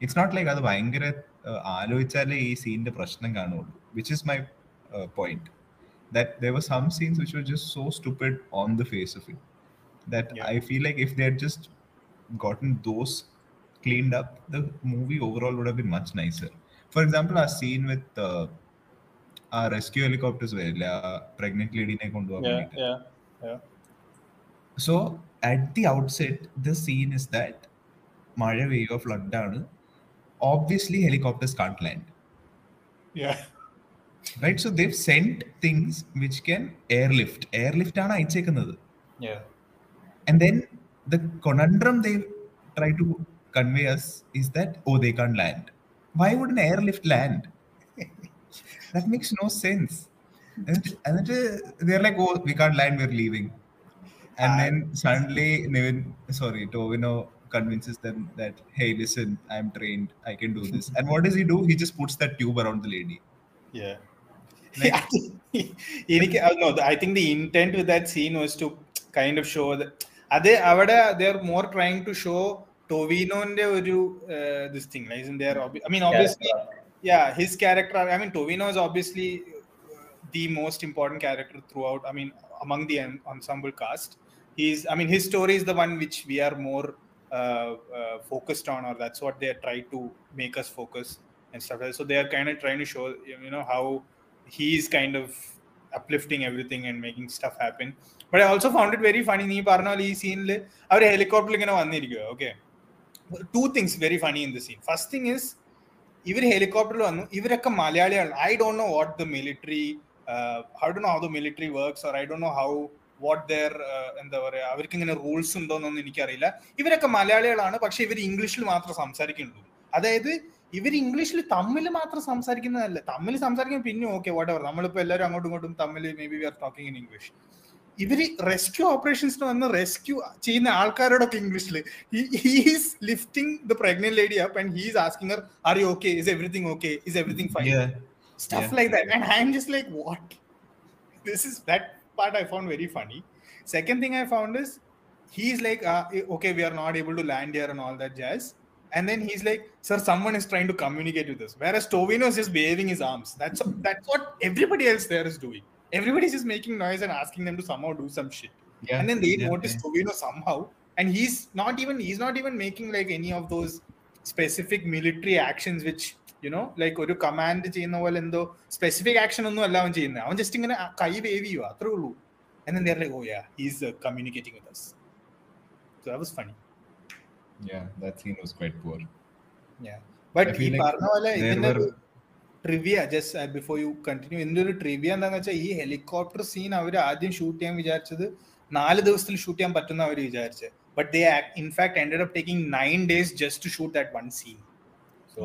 it's not like അത് ഭയങ്കര uh, ആലോചിച്ചാലേ ഈ സീനിന്റെ പ്രശ്നം കാണുള്ളൂ which is my point that there were some scenes which was just so stupid on the face of it that Yeah. i feel like if they had just gotten those cleaned up the movie overall would have been much nicer for example our scene with uh, ആ rescue helicopters വരില്ല pregnant ലേഡീനെ കൊണ്ടുപോകാൻ yeah വേണ്ടിയിട്ട് yeah yeah So at the outset, the scene is that Maya way of flood Obviously, helicopters can't land. yeah Right? So they've sent things which can airlift. Airlift ആണ് അയച്ചേക്കുന്നത്. yeah And then the conundrum they try to convey us is that, oh, they can't land. Why would an airlift land? that makes no sense. And, and they're like, oh, we can't land, we're leaving. And uh, then suddenly, Nivin, sorry, Tovino convinces them that, hey, listen, I'm trained, I can do this. and what does he do? He just puts that tube around the lady. Yeah. Like, uh, no, I think the intent with that scene was to kind of show that അത് അവിടെ they are more trying to show ടൊവിനോന്റെ ഒരു this thing like isn't there obvi- I mean obviously yeah his character I mean Tovino is obviously uh, the most important character throughout I mean among the en- ensemble cast he's I mean his story is the one which we are more uh, uh, focused on or that's what they try to make us focus and stuff like that. so they are kind of trying to show you know how he's kind of uplifting everything and making stuff happen. But I also found it very funny നീ പറഞ്ഞ പോലെ ഈ സീനിൽ അവർ ഹെലികോപ്റ്ററിൽ ഇങ്ങനെ വന്നിരിക്കുക okay two things very funny in the scene first thing is ഇവർ ഹെലികോപ്റ്ററിൽ വന്നു. ഇവരൊക്കെ മലയാളികളാണ് I don't know what the military how do know how the military works or I do know how what there എന്താ പറയുക അവർക്ക് ഇങ്ങനെ rules ഉണ്ടോന്നൊന്നും എനിക്കറിയില്ല. ഇവരൊക്കെ മലയാളികളാണ് പക്ഷെ ഇവർ ഇംഗ്ലീഷിൽ മാത്രം സംസാരിക്കുന്നുള്ളൂ. അതായത് ഇവർ ഇംഗ്ലീഷിൽ തമ്മിൽ മാത്രം സംസാരിക്കുന്നതല്ല തമ്മിൽ സംസാരിക്കുമ്പോൾ പിന്നെ ഓക്കെ വാട്ട് എവർ നമ്മളിപ്പോൾ എല്ലാവരും അങ്ങോട്ടും ഇങ്ങോട്ടും തമ്മിൽ maybe we are talking in English ഇവര് റെസ്ക്യൂ ഓപ്പറേഷൻസിന് വന്ന് റെസ്ക്യൂ ചെയ്യുന്ന ആൾക്കാരോടൊക്കെ ഇംഗ്ലീഷിൽ he's lifting the pregnant lady up and he's asking Har R you okay is everything okay is everything fine Yeah. stuff Yeah. like that and i'm just like what this is that part i found very funny second thing i found is he's like uh, okay we are not able to land here and all that jazz and then he's like sir someone is trying to communicate with us whereas tovino is just waving his arms that's that's what everybody else there is doing everybody's just making noise and asking them to somehow do some shit Yeah. and then they yeah, notice yeah. Tovino somehow, and he's not even he's not even making like any of those specific military actions which you know like ഒരു command ചെയ്യുന്ന പോലെ എന്തോ specific action ഒന്നും അല്ല അവൻ ചെയ്യുന്നത് അവൻ just ഇങ്ങനെ ആ കൈ വേവ് ചെയ്യുക അത്രേ ഉള്ളൂ and then they're like oh yeah he's uh, communicating with us so that was funny Yeah, that scene was quite poor. yeah. But ഈ പറഞ്ഞ പോലെ ഇതിന്റെ trivia just before you continue ഇതിന്റെ ഒരു ട്രിവിയ എന്താന്ന് വെച്ചാൽ ഈ ഹെലികോപ്റ്റർ സീൻ അവർ ആദ്യം ഷൂട്ട് ചെയ്യാൻ വിചാരിച്ചത് നാല് ദിവസത്തിൽ ഷൂട്ട് ചെയ്യാൻ പറ്റുന്ന അവർ വിചാരിച്ചത് but they in fact end up taking nine days just to shoot that one scene so.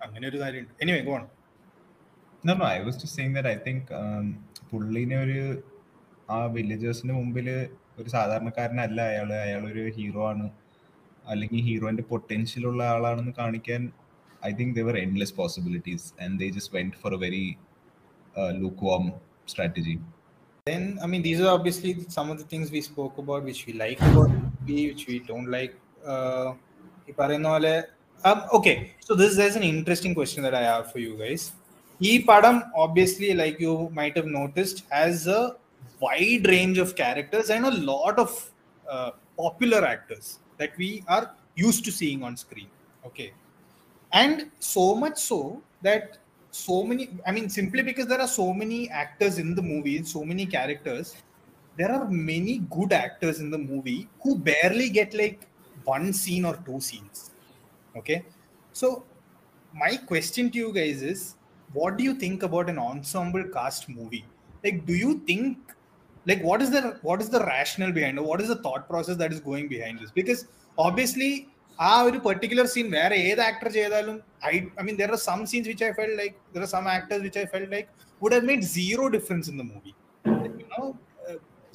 അങ്ങനെ ഒരു കാര്യമുണ്ട്. Anyway gone No, no, I was just saying that I think um, പുള്ളിനെ ഒരു ആ വില്ലേജേഴ്സിന്റെ മുമ്പിൽ ഒരു സാധാരണക്കാരനല്ല അയാൾ അയാളൊരു ഹീറോ ആണ് അല്ലെങ്കിൽ ഹീറോന്റെ പൊട്ടൻഷ്യൽ ഉള്ള ആളാണെന്ന് കാണിക്കാൻ I think there endless possibilities and they just went for a very lukewarm strategy then i mean these are obviously some of the things we spoke about which we like about movie which we don't like uh um, okay so this is an interesting question that i have for you guys E Padam, obviously like you might have noticed has a wide range of characters and a lot of uh, popular actors that we are used to seeing on screen okay? And so much so that so many i mean simply because there are so many actors in the movie so many characters there are many good actors in the movie who barely get like one scene or two scenes okay? So my question to you guys is what do you think about an ensemble cast movie? Like do you think like what is the what is the rationale behind it what is the thought process that is going behind this because obviously ആ ഒരു particular scene വേറെ ഏത് actor ചെയ്താലും I I mean there are some scenes which I felt like there are some actors which I felt like would have made zero difference in the movie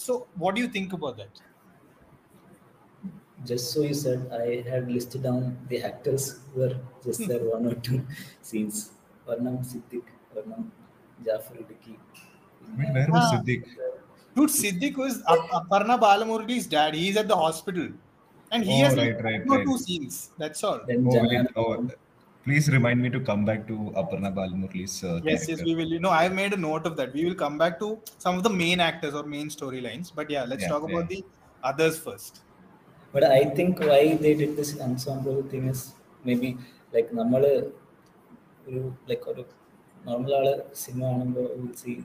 so what you think about that just so you said, I had listed down the actors who were just there one or two scenes. Varnam Siddiq, Varnam Jafar Idukki. Where was ah. Siddiq? Dude, Siddiq was uh, uh, Aparna Balamurali's dad. He's at the hospital. And he oh, has right, right, no right. two scenes. That's all. Oh, please remind me to come back to Aparna Balamurali's. Uh, yes, character. yes, we will. You know, I've made a note of that. We will come back to some of the main actors or main storylines. But yeah, let's yeah, talk yeah. about the others first. But I think why they did this ensemble thing is maybe like normal, like like ഒരു we'll see.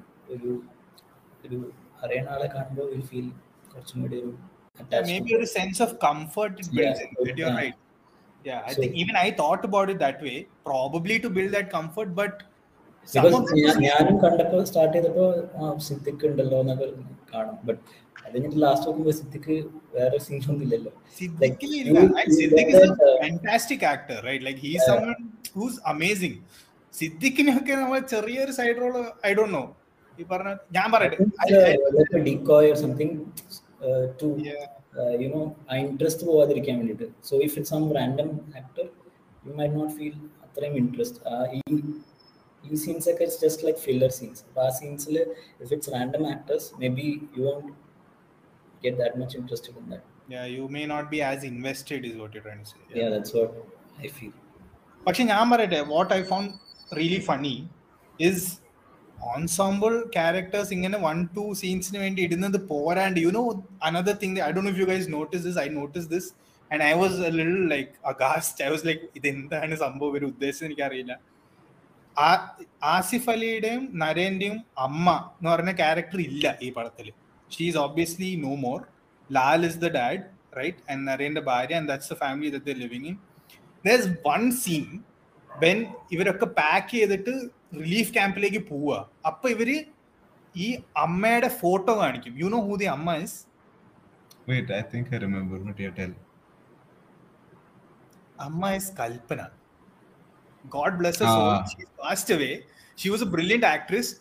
അറിയുന്ന ആളെ കാണുമ്പോൾ will feel കുറച്ചും കൂടി ഒരു may ഒരു sense of comfort it builds in you are right yeah i think even i thought about it that way probably to build that comfort but ഞാനും കണ്ടപ്പോ സ്റ്റാർട്ട് ചെയ്തപ്പോ സിദ്ധിക്ക് ഉണ്ടല്ലോ എന്നൊക്കെ കാണും. ബട്ട് അത് ലാസ്റ്റ് നോക്കുമ്പോ സിദ്ധിക്ക് വേറെ സീൻസ് ഒന്നും ഇല്ലല്ലോ. Fantastic actor right like he someone who's amazing സിദ്ദിഖിനൊക്കെ നമ്മൾ ചെറിയൊരു സൈഡ് റോൾ ഐ ഡോണ്ട് ഈ പറഞ്ഞ ഞാൻ പറയട്ടെ I- I- like ഡിക്കോയ് or something to yeah. You know ആ ഇൻട്രസ്റ്റ് പോവാതിരിക്കാൻ വേണ്ടിയിട്ട് so if it some random actor you my not feel അത്രയും ഇൻട്രസ്റ്റ് ഈ ഈ സീൻസ് ഒക്കെ it's just like filler scenes അപ്പോൾ ആ സീൻസിൽ if it's random actors may be you want get that much interested in that Yeah, you may not be as invested is what you're trying to say. yeah that's what i feel പക്ഷെ ഞാൻ പറയട്ടെ what I found really funny is ensemble characters ഇങ്ങനെ one two സീൻസിന് വേണ്ടി ഇടുന്നത് പോരാണ്ട്. You know another thing I Dr you guys notice this I notice this and I was little like aghast I was like ഇത് എന്താണ് സംഭവം? ഇവർ ഉദ്ദേശിച്ചത് എനിക്കറിയില്ല. ആസിഫ് അലിയുടെയും നരേന്റെയും അമ്മ എന്ന് പറഞ്ഞ ക്യാരക്ടർ ഇല്ല ഈ പടത്തിൽ she is obviously no more Lal is the dad right and നരേന്റെ ഭാര്യ and that's the family the living in there's one scene when ഇവരൊക്കെ പാക്ക് ചെയ്തിട്ട് റിലീഫ് ക്യാമ്പിലേക്ക് പോവുക അപ്പൊ ഇവര് ഈ അമ്മയുടെ ഫോട്ടോ കാണിക്കും യു നോ ഹൂ ദി അമ്മ is Wait, I think I remember. But yeah, tell. അമ്മ is Kalpana God bless Ah. She past away she was A brilliant actress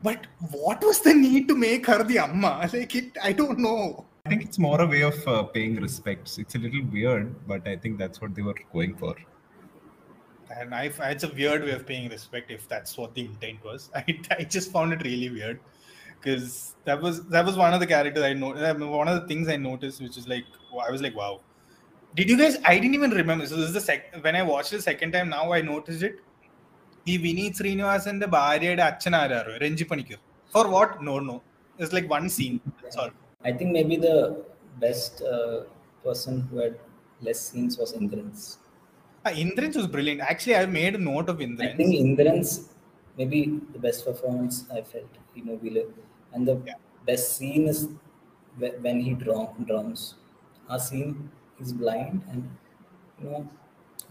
but what was the need to make her the അമ്മ like it I don't know I think it's more a way of uh, paying respects. It's a little weird, but I think that's what they were going for. and I, it's a weird way of paying respect if that's what the intent was. I, I just found it really weird because that was that was one of the characters I know one of the things I noticed, which is like I was like, wow. Did you guys? I didn't even remember. So this is the sec. When I watched it the second time, now I noticed it. ഈ വിനീത് ശ്രീനിവാസന്റെ ഭാര്യയുടെ അച്ഛൻ ആരാറോ Ranji Panicker four what no no it's like one scene sorry I think maybe the best uh, person who had less scenes Uh, Indrans was brilliant. Actually, I made a note of Indrans. I think Indrans maybe the best performance I felt Immobile, and the yeah. best scene is when he drum, drums. Our scene he's blind, and you know,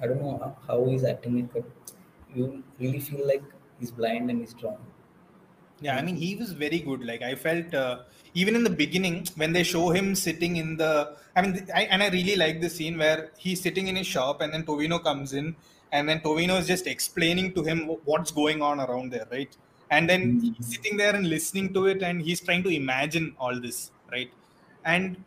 I don't know how he's acting it, but you really feel like he's blind and he's drawn. Yeah, I mean, he was very good. Like I felt uh, even in the beginning when they show him sitting in the. I mean, I, and I really like the scene where he's sitting in his shop and then Tovino comes in and then Tovino is just explaining to him what's going on around there, right? And then he's sitting there and listening to it and he's trying to imagine all this, right? And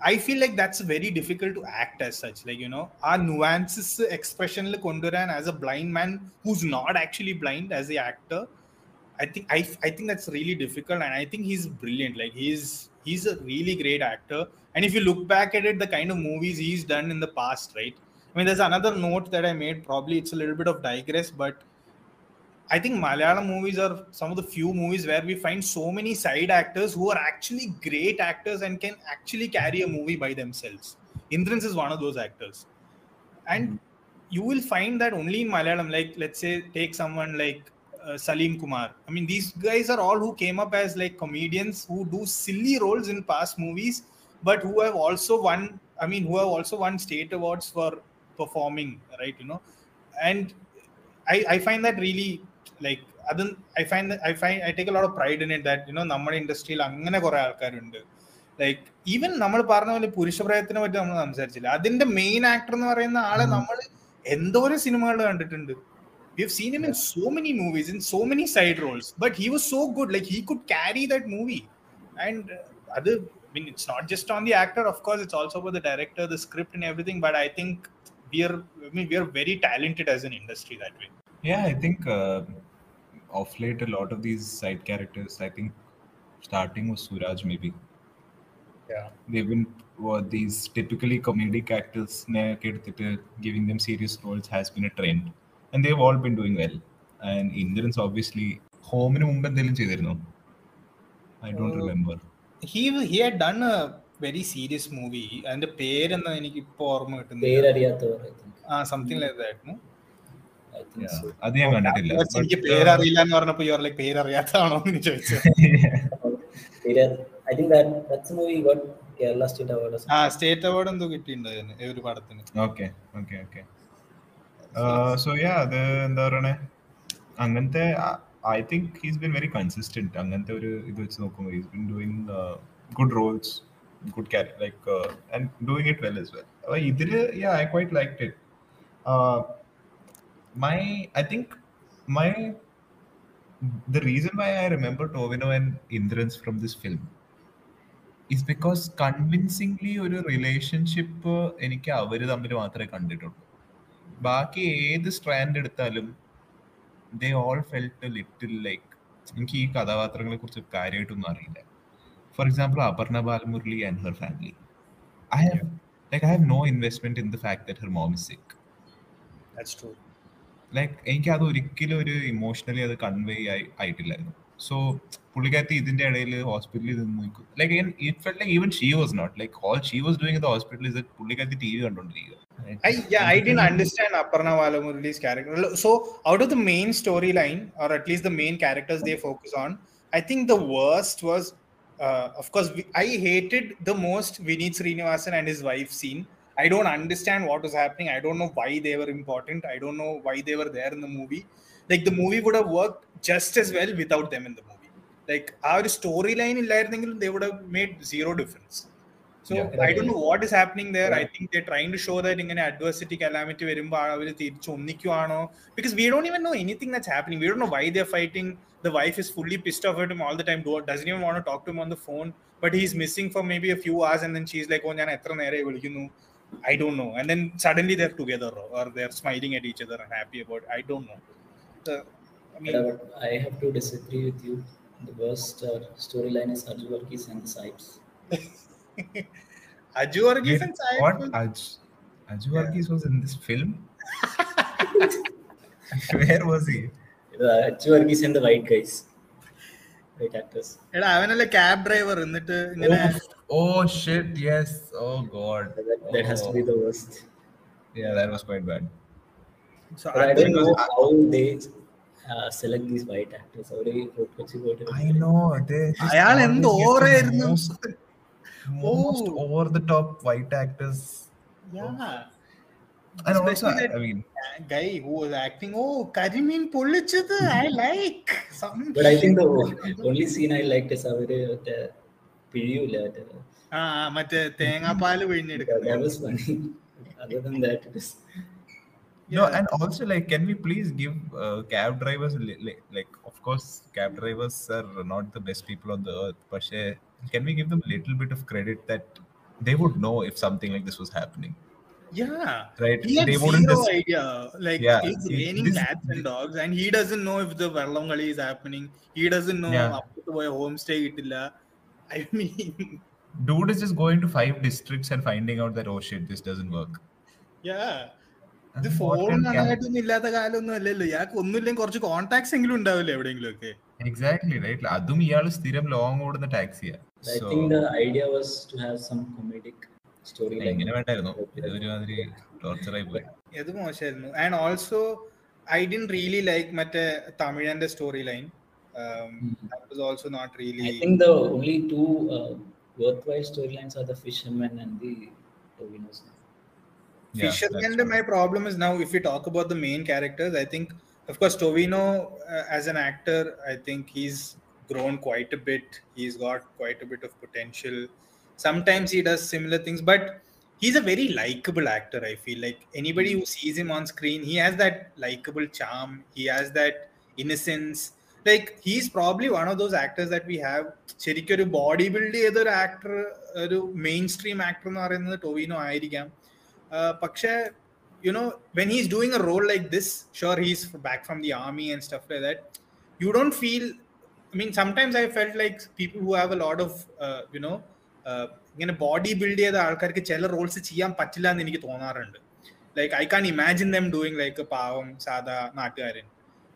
I feel like that's very difficult to act as such. Like, you know, our nuances expression like konduran as a blind man who's not actually blind as the actor. I think I, I think that's really difficult, and I think he's brilliant. Like he's he's a really great actor. And if you look back at it, the kind of movies he's done in the past, right? I mean, there's another note that I made. Probably it's a little bit of digress, but I think Malayalam movies are some of the few movies where we find so many side actors who are actually great actors and can actually carry a movie by themselves. Indrans is one of those actors, and hmm. you will find that only in Malayalam. Like let's say, take someone like uh, Salim Kumar. I mean, these guys are all who came up as like comedians who do silly roles in past movies, but who have also won. I mean, who have also won state awards for performing, right? You know, and I, I find that really like അത് I find I find I take lot of pride in it that you know നമ്മുടെ ഇൻഡസ്ട്രിയിൽ അങ്ങനെ കുറെ ആൾക്കാരുണ്ട് like even നമ്മൾ പറഞ്ഞ പോലെ പുരുഷപ്രയത്തിനെ പറ്റി നമ്മൾ സംസാരിച്ചില്ല അതിന്റെ മെയിൻ ആക്ടർ എന്ന് പറയുന്ന ആളെ നമ്മൾ എന്തോരം സിനിമകൾ കണ്ടിട്ടുണ്ട് we have seen him in so many movies in so many side roles but he was so good like he could carry that movie. And uh, other i mean it's not just on the actor of course it's also about the director the script and everything but i think we are i mean we are very talented as an industry that way. Yeah, I think uh, of late a lot of these side characters. I think starting with Suraj maybe. Yeah. They've been what these typically comedic actors giving them serious roles has been a trend, and they've all been doing well and Indrans obviously ഹോമിന് മുമ്പ് എന്തെങ്കിലും ചെയ്തിരുന്നു? I don't remember he he had done a very serious movie അതിന്റെ പേരെന്ന് എനിക്ക് ഇപ്പൊ ഓർമ്മ കിട്ടുന്നു ആ സംതിങ് ലൈക്ക് ദാറ്റ് അത് ഞാൻ കണ്ടിട്ടില്ല. എനിക്ക് uh, പേരറിയില്ല എന്ന് പറഞ്ഞപ്പോ യുവർ ലൈക്ക് പേരറിയാത്തതാണോ? എന്ന് ചോദിച്ചത് സ്റ്റേറ്റ് അവാർഡ് എന്തോ കിട്ടിയിട്ടുണ്ടായിരുന്നു ഒരു പടത്തിന്. Okay okay okay so yeah അത് എന്താ പറയണേ? അങ്ങനത്തെ I think he's been very consistent അങ്ങനത്തെ ഒരു ഇത് വെച്ച് നോക്കുമ്പോൾ he's been doing good roles good carry like and doing it well as well അപ്പോൾ ഇതിൽ yeah I quite like it my I think my the reason why I remember Tovino and Indrans from this film is because convincingly ഒരു relationship എനിക്ക് അവർ തമ്മിൽ മാത്രമേ കണ്ടിട്ടുള്ളൂ. ബാക്കി ഏത് സ്ട്രാൻഡ് എടുത്താലും they all felt little like എനിക്ക് ഈ കഥാപാത്രങ്ങളെ കുറിച്ച് കാര്യമായിട്ടൊന്നും അറിയില്ല. For example Aparna Balamurali and her family I have like I have no investment in the fact that her mom is sick. Like എനിക്ക് അത് ഒരിക്കലും ഒരു ഇമോഷണലി അത് കൺവേ ആയി ആയിട്ടില്ലായിരുന്നു. സോ പുള്ളിക്കാരത്തി ഇതിന്റെ ഇടയിൽ ഹോസ്പിറ്റലിൽ നിന്ന് like it felt like even she was not like all she was doing the hospital is പുള്ളിക്കാരത്തി ടി വി കണ്ടോണ്ടിരിക്കുക I, yeah, I didn't understand Aparna Balamurali's character. So, out of the main storyline, or at least the main characters they focus on, I think the worst was, uh, of course, we, I hated the most Vineeth Sreenivasan and his wife scene. I don't understand what was happening. I don't know why they were important. I don't know why they were there in the movie. Like, the movie would have worked just as well without them in the movie. Like, our storyline, in they would have made zero difference. So I Dr know what is happening there I think they trying to show that ഇങ്ങനെ adversity calamity വരുമ്പോൾ അവർ തിരിച്ച് ഒന്നിക്കുവാണോ because we don't even know anything that's happening we don't know why they fighting the wife is fully pissed off it all the time doesn't even want to talk to on the phone but he's missing for maybe a few hours and then she's like oh ഞാൻ എത്ര നേരെ വിളിക്കുന്നു I don't know. And then suddenly they're together or they're smiling at each other and happy about. It. I don't know. The, I mean, but I have to disagree with you. The worst uh, storyline is Aju Varghese and the Sipes. Aju Varghese and was in this film? Where was he? Aju Varghese and the white guys. White actors. I have a cab driver. Oh. oh, shit. Yes. Oh, God. That, has to be the worst. Yeah, that was quite bad. So I, don't know how they uh, select these white actors. I know. They I am the over most oh. over the top white actors. Yeah. And Especially also, I, I mean, guy who was acting, oh, Karimeen Pollichathu, I like something. But I think the only scene I liked is അവര് പിഴിയൂല ആ മറ്റേ തേങ്ങാപ്പാല് പിഴിഞ്ഞെടുക്കുന്നത് No, yeah. and also like, can we please give uh, cab drivers like, like, of course, cab drivers are not the best people on the earth. But can we give them a little bit of credit that they would know if something like this was happening Yeah. right He had they wouldn't zero just idea. Like Yeah, it's it- raining this- cats and dogs, and he doesn't know if the Varlongali is happening. He doesn't know Yeah. പോയ home stay കിട്ടില്ല I mean, dude is just going to five districts and finding out that oh shit this doesn't work yeah. ഇത് And what phone can cab- നന്നായിട്ടൊന്നും ഇല്ലാത്ത കാലമൊന്നും അല്ലല്ലോ ഇയാൾക്ക് ഒന്നുമില്ലെങ്കിൽ കുറച്ച് കോൺടാക്ട്സ് എങ്കിലും ഉണ്ടാവില്ലേ എവിടെയെങ്കിലും ഒക്കെ exactly right അതും ഇയാൾ സ്ഥിരം ലോങ് ഓടുന്ന ടാക്സിയാ I think the idea was to have some comedic storyline. എങ്ങനെ വേണ്ടായിരുന്നു ഇത് ഒരുമാതിരി ടോർച്ചറായി പോയി ഇത് മോശമായിരുന്നു and also I didn't really like മറ്റേ തമിഴന്റെ story line was also not really I think the only two uh, worthwhile storylines are the fisherman and the Tovinos. Yeah, that's Fisherman, true. my problem is now if we talk about the main characters, I think of course, Tovino uh, as an actor, I think he's grown quite a bit. He's got quite a bit of potential. Sometimes he does similar things, but he's a very likable actor. I feel like anybody who sees him on screen, he has that likable charm. He has that innocence. Like he's probably one of those actors that we have ശരിക്കും ഒരു body build ചെയ്ത ഒരു actor ഒരു main stream actor എന്ന് പറയുന്നത് ടൊവിനോ ആയിരിക്കാം Uh, പക്ഷേ you know when he's doing a role like this sure he's back from the army and stuff like that you don't feel i mean sometimes i felt like people who have a lot of uh, you know uh, ഇങ്ങനെ body build ചെയ്ത ആൾക്കാർക്ക് ചില roles ചെയ്യാൻ പറ്റില്ല എന്ന് എനിക്ക് തോന്നാറുണ്ട് like I can imagine them doing like പാവം സാധാ നാട്ടുകാരൻ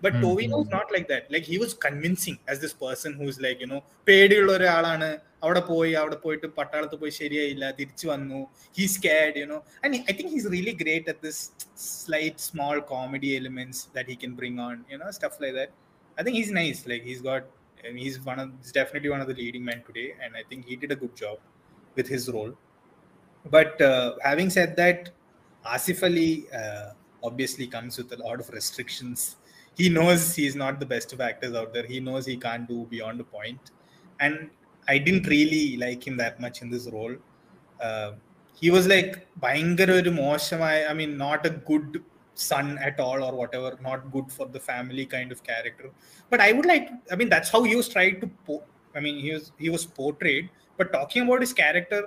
but Hmm. Tovino is not like that like he was convincing as this person whose like you know പേടിയുള്ള ഒരാളാണ് അവിടെ പോയി അവിടെ പോയിട്ട് പട്ടാളത്ത് പോയി ശരിയായില്ല തിരിച്ചു വന്നു he squad you know and I think he's really great at this slight small comedy elements that he can bring on you know stuff like that I think he's nice. Like he's got, and he's one of, he's definitely one of the leading men today, and I think he did a good job with his role. But uh, having said that, Asif Ali uh, obviously comes with a lot of restrictions. He knows he's not the best of actors out there. He knows he can't do beyond a point, and I didn't really like him that much in this role. Uh, he was like ഭയങ്കര ഒരു മോശമായ I mean not A good son at all or whatever not good for the family kind of character but i would like i mean that's how he was tried to po- i mean he was he was portrayed but talking about his character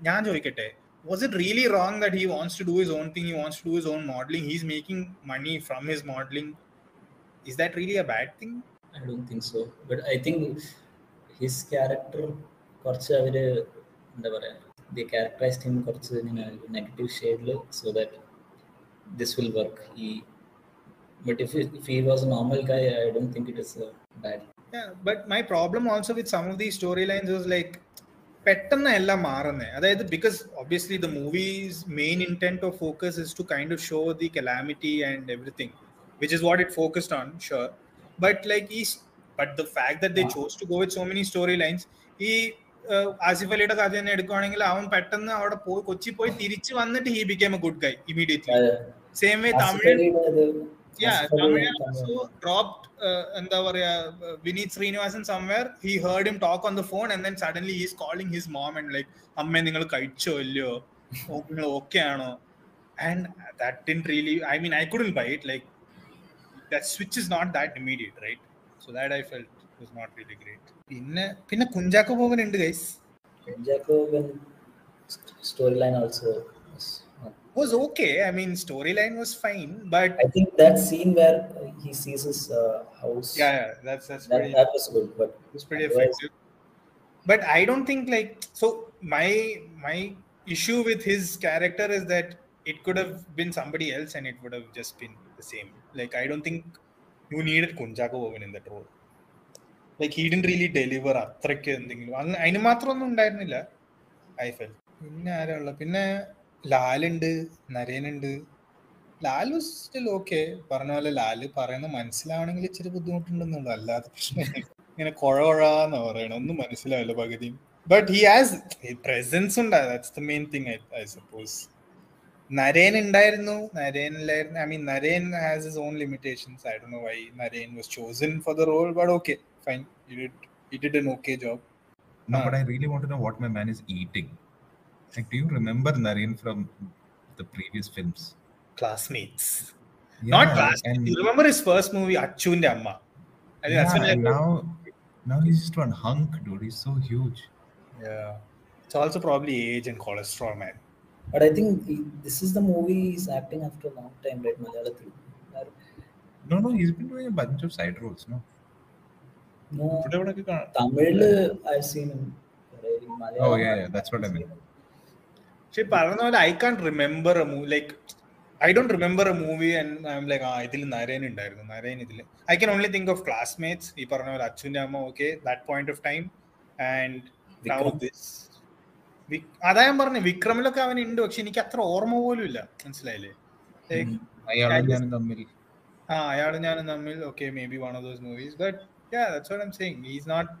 ഞാൻ ചോദിക്കട്ടെ was it really wrong that he wants to do his own thing he wants to do his own modeling he's making money from his modeling is that really a bad thing I don't think so. But I think his character കുറച്ച് അവര് എന്താ പറയാ the characterised him കുറച്ച് ഇങ്ങനെ negative ഷെയ്ഡിൽ so that this will work ഈ but if if he was A normal Guy I don't think it is bad yeah but my problem also with some of these storylines was like പെട്ടെന്ന് എല്ലാം മാറുന്നത് അതായത് because obviously the movies main intent of focus is to kind of show the calamity and everything which is what it focused on sure but like ഈ but the fact that they chose to go with so many story lines ഈ ആസിഫ് അലിയുടെ കഥ തന്നെ എടുക്കുവാണെങ്കിൽ അവൻ പെട്ടെന്ന് അവിടെ പോയി കൊച്ചി പോയി തിരിച്ചു വന്നിട്ട് he became a good guy immediately same way Tamil. uh, എന്താ പറയാ Vineeth Sreenivasan somewhere he heard him talk on the phone and then suddenly is calling his mom and like അമ്മ നിങ്ങൾ കഴിച്ചോ ഇല്ലയോ? നിങ്ങൾ ഓക്കെ ആണോ? And that didn't really I mean I couldn't buy it like that switch is not that immediate right so that I felt was not really great പിന്നെ പിന്നെ കുഞ്ചാക്കോ ബോബൻ ഉണ്ട് guys Kunchacko storyline also line not was okay. I mean, storyline was fine, but I think that scene where he sees his uh, house. Yeah, yeah, that's that's that, pretty. That was good, but it was pretty otherwise. effective. But I don't think like so. My my issue with his character is that it could have been somebody else, and it would have just been the same. Like I don't think you needed Kunchacko Boban in that role. Like he didn't really deliver അത്രയ്ക്ക് എന്തെങ്കിലും അന്ന് അതിന് മാത്രമൊന്നും ഉണ്ടായിരുന്നില്ല I fell പിന്നെ ആരാ ഉള്ളത് പിന്നെ ലാലുണ്ട് നരേനുണ്ട്. ലാൽ സ്റ്റിൽ ഓക്കെ പറഞ്ഞ പോലെ ലാൽ പറയുന്ന മനസ്സിലാവണമെങ്കിൽ ഇച്ചിരി ബുദ്ധിമുട്ടുണ്ടെന്നുള്ളൂ. അല്ലാതെ പ്രശ്നമില്ല ഇങ്ങനെ കുഴ പറയണ. ഒന്നും മനസ്സിലാവില്ല പകുതിയും. ബട്ട് ഹി ഹാസ് പ്രസൻസ് ഉണ്ട്. That's the main thing I suppose Naren ഉണ്ടായിരുന്നു. നരേനിലായിരുന്നു I mean Naren has his own limitations I Dr know why Naren was chosen for the role but okay fine it it in okay job നമ്മുടെ but I really want to know what my man is eating. Like, do you remember Naren from the previous films? Classmates. Yeah, Not classmates. You remember his first movie, Achuvinte Amma. I yeah, that's now, now he's just one hunk, dude. He's so huge. Yeah. It's also probably age and cholesterol, man. But I think he, this is the movie he's acting after a long time, right? Malayalam. No, no, he's been doing a bunch of side roles, no? No. Tamil, I've seen him. Oh, yeah, yeah, that's what I mean. പക്ഷെ പറഞ്ഞ പോലെ I can't remember a movie like I don't remember a movie and I like ആ ഇതിൽ നരേൻ ഉണ്ടായിരുന്നു നരേൻ ഇതിൽ. I can only think of Classmates ഈ പറഞ്ഞ പോലെ അച്ഛന്റെ അമ്മ okay that point of time and. This അതാ ഞാൻ പറഞ്ഞു വിക്രമിലൊക്കെ അവൻ ഉണ്ട് പക്ഷെ എനിക്ക് അത്ര ഓർമ്മ പോലും ഇല്ല മനസ്സിലായില്ലേ? ആ അയാളും ഞാനും തമ്മിൽ okay maybe one of those movies but that's what i'm saying he's not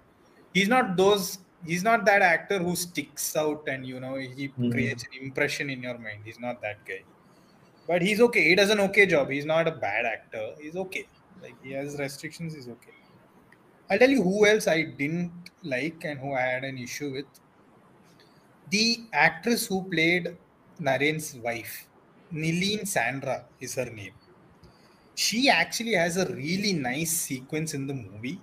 he's not those he's not that actor who sticks out and you know he Mhm. creates an impression in your mind he's not that guy but he's okay. He does an okay job. He's not a bad actor. He's okay. Like he has restrictions. He's okay. I'll tell you who else I didn't like and who I had an issue with. The actress who played Naren's wife, Nileen Sandra, is her name. She actually has a really nice sequence in the movie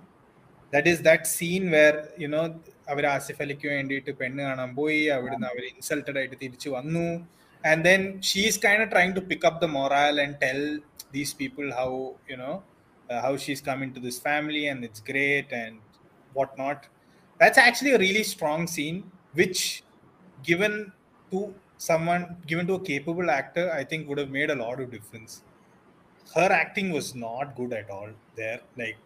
That is that scene where you know അവർ ആസിഫ് അലിക്ക് വേണ്ടിയിട്ട് പെണ്ണ് കാണാൻ പോയി അവിടുന്ന് അവർ insulted ആയിട്ട് തിരിച്ചു വന്നു and then she is kind trying to pick up the morale and tell these people how you no how she's come into this family and it's great and whatnot. That's actually a really strong scene, which given to someone, given to a capable actor, I think would have made a lot of difference. Her acting was not good at all there. Like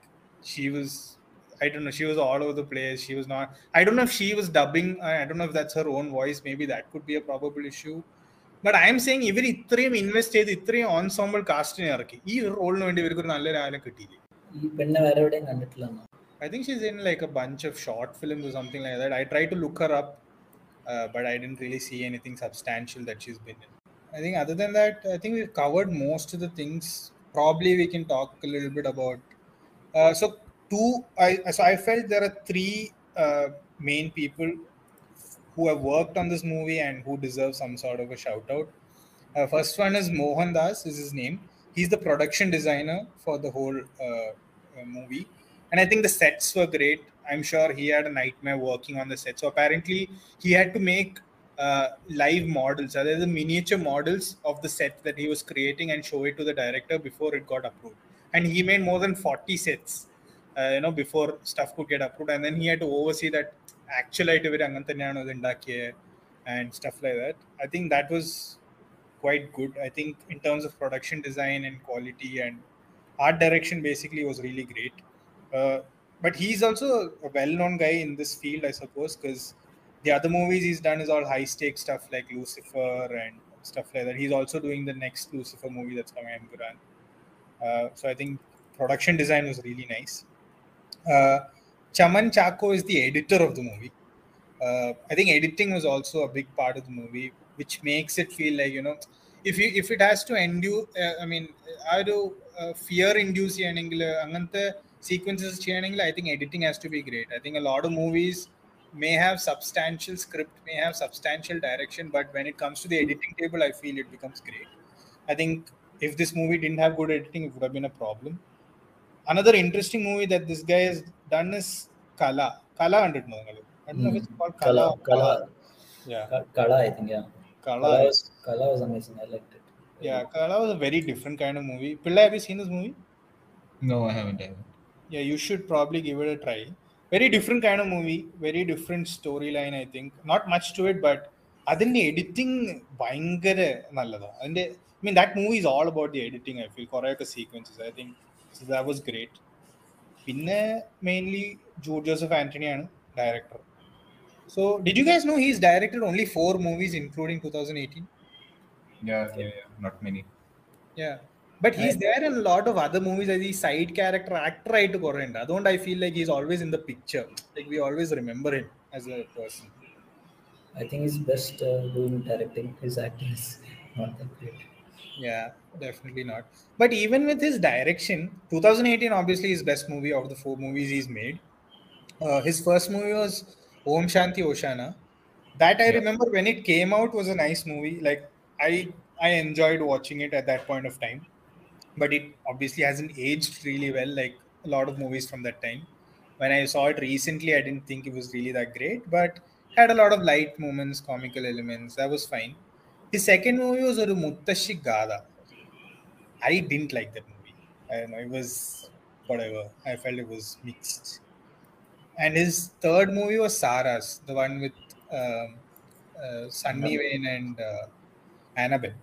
she was, I don't know, she was all over the place. She was not, I don't know if she was dubbing, I don't know if that's her own voice. Maybe that could be a probable issue. But I am saying ഇവർ ഇത്രയും invest ചെയ്ത് ഇത്രയും ഓൺസോമ്പിൾ കാസ്റ്റിനെ ഇറക്കി ഈ റോളിന് വേണ്ടി ഇവർക്ക് ഒരു നല്ല രാവിലെ കിട്ടിയില്ലേ ഈ പെണ്ണെ വേറെ എവിടെയും കണ്ടിട്ടില്ല I think she's in like a bunch of short films or something like that. I tried to look her up, uh, but I didn't really see anything substantial that she's been in. I think other than that, I think we've covered most of the things. Probably we can talk a little so two, I so I felt there are three uh, main people who have worked on this movie and who deserve some sort of a shout out. Uh, first one is Mohan Das, is his name. He's the production designer for the whole uh, uh, movie. And I think the sets were great. I'm sure he had a nightmare working on the set. So apparently, he had to make uh, live models, other the miniature models of the set that he was creating and show it to the director before it got approved. And he made more than 40 sets, you know, before stuff could get approved. And then he had to oversee that ആക്ച്വലായിട്ട് ഇവർ അങ്ങനെ തന്നെയാണ് ഇത് ഉണ്ടാക്കിയത് and stuff like that I think that was quite good I think in terms of production design and quality and art direction basically was really great. Uh, but he's also a well-known guy in this field, I suppose, because the other movies he's done is all high-stakes stuff like Lucifer and stuff like that. He's also doing the next Lucifer movie that's coming in Quran. Uh, so I think production design was really nice. Uh, Chaman Chakko is the editor of the movie. Uh, I think editing was also a big part of the movie, which makes it feel like you know, if you if it has to end you, uh, I mean, I do fear induce ചെയ്യണമെങ്കിൽ അങ്ങനത്തെ sequences I think editing has to be great. I think a lot of movies may have substantial script, may have substantial direction, but when it comes to the editing table, I feel it becomes great. I think if this movie didn't have good editing, it would have been a problem another interesting movie that this guy has done is Kala. Kala and it, I don't know if it's hmm. called Kala. Kala. Kala. Yeah. Kala, I think, yeah. Kala. Kala was, Kala was amazing. I liked it. Yeah, Kala was a very different kind of movie. Pillai, have you seen this movie? No, I haven't. I. Yeah, you should probably give it a try. Very different kind of movie, very different storyline, I think. Not much to it, but അതിൻ്റെ editing ഭയങ്കര നല്ലതാണ് I I mean that movie all all about the editing I feel കുറേയൊക്കെ sequences I think that was great പിന്നെ mainly Jude Joseph ആന്റണിയാണ് director so did you guys know he's directed only four movies including two thousand eighteen Yeah, yeah, yeah. Not many. Yeah. But he's there in a lot of other movies as the side character actor ആയിട്ട് കുറേ ഉണ്ട് അതുകൊണ്ട് I feel like he's always in the picture like we always remember him as a person I think he's best uh, doing directing. His acting is not that great. Yeah, definitely not. But even with his direction, 2018 obviously his best movie of the four movies he's made. Uh, his first movie was Om Shanti Oshana. That I Yeah. remember when it came out was a nice movie. Like I I enjoyed watching it at that point of time. But it obviously hasn't aged really well, like a lot of movies from that time. When I saw it recently, I didn't think it was really that great, but had a lot of light moments, comical elements. That was fine. His second movie was a Muthassi Gadha. I didn't like that movie. I don't know. It was whatever. I felt it was mixed. And his third movie was Saras, the one with um, uh, Sunny Wayne and uh, Anna Ben.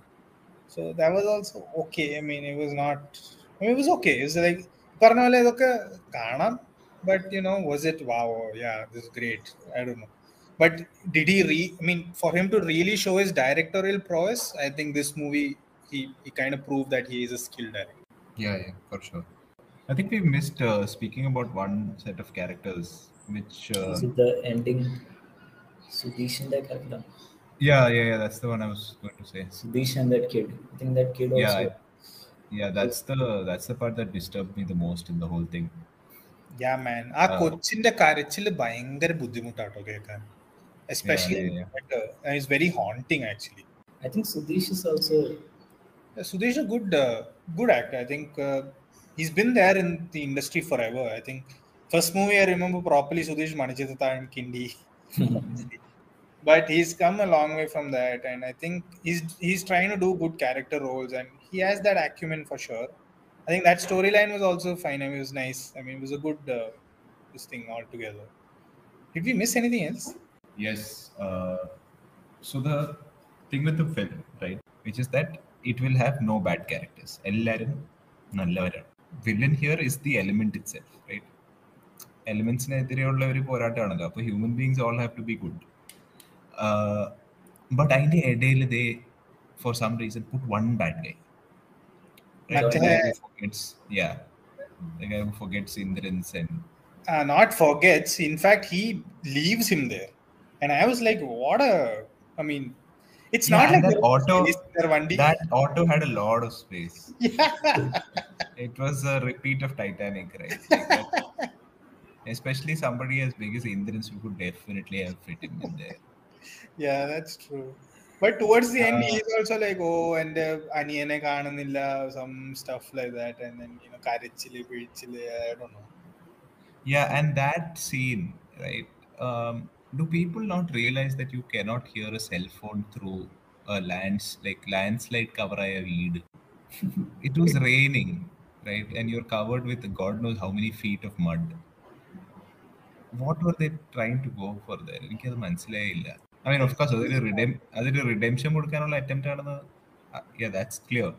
So that was also okay. I mean, it was not. I mean, it was okay. It was like but you know, was it wow? Yeah, this is great. I don't know but did he re i mean for him to really show his directorial prowess i think this movie he, he kind of proved that he is a skilled director Yeah, yeah, for sure. I think we missed uh, speaking about one set of characters, which uh, Is it the ending Sudishan character? Yeah, yeah, yeah. That's the one I was going to say. Sudesh and that kid. I think that kid also. Yeah, Yeah, that's the that's the part that disturbed me the most in the whole thing. യാ മാൻ ആ ആ. കൊച്ചിന്റെ കരച്ചില് ഭയങ്കര ബുദ്ധിമുട്ടാട്ടോ കേൾക്കാൻ especially yeah, yeah, yeah. Uh, and it's very haunting actually. I think Sudesh is also. Yeah, Sudesh is a good uh, good actor. I think uh, he's been there in the industry forever. I think first movie I remember properly Sudesh Manichitrathazhu and Kindi. but he's come a long way from that and i think he's he's trying to do good character roles and he has that acumen for sure i think that storyline was also fine i mean it was nice i mean it was a good uh, this thing altogether did we miss anything else Yes. Uh, so the thing with the film, right, which is that it will have no bad characters. എല്ലാരും നല്ലവരാണ് villain here is the element it self right എലിമെന്റ്സിനെതിരെയുള്ള ഒരു പോരാട്ടമാണല്ലോ അപ്പോൾ human beings all have to B good but അതിന്റെ ഇടയിൽ ദേ for some reason puttu one bad ഗൈ മറ്റേ- forgets yeah the guy who forgets Indran's and uh, not forgets. In fact, he leaves him there, and i was like what a i mean it's yeah, not like that auto that auto had a lot of space yeah it was a repeat of titanic right especially somebody as big as Indrans, who could definitely have fit him in there yeah that's true but towards the end, uh, he's also like, oh, and uh, Aniyane Kananilla, some stuff like that. And then, you know, Karichile, Pichile, I don't know. Yeah, and that scene, right? Um, do people not realize that you cannot hear a cell phone through a lands like landslide cover a weed? it was raining, right? And you're covered with God knows how many feet of mud. What were they trying to go for there? എനിക്കത് മനസ്സിലായില്ല I mean of course അതൊരു റിഡം അതൊരു redemption കൊടുക്കാനുള്ള attempt ആണെന്ന് yeah that's clear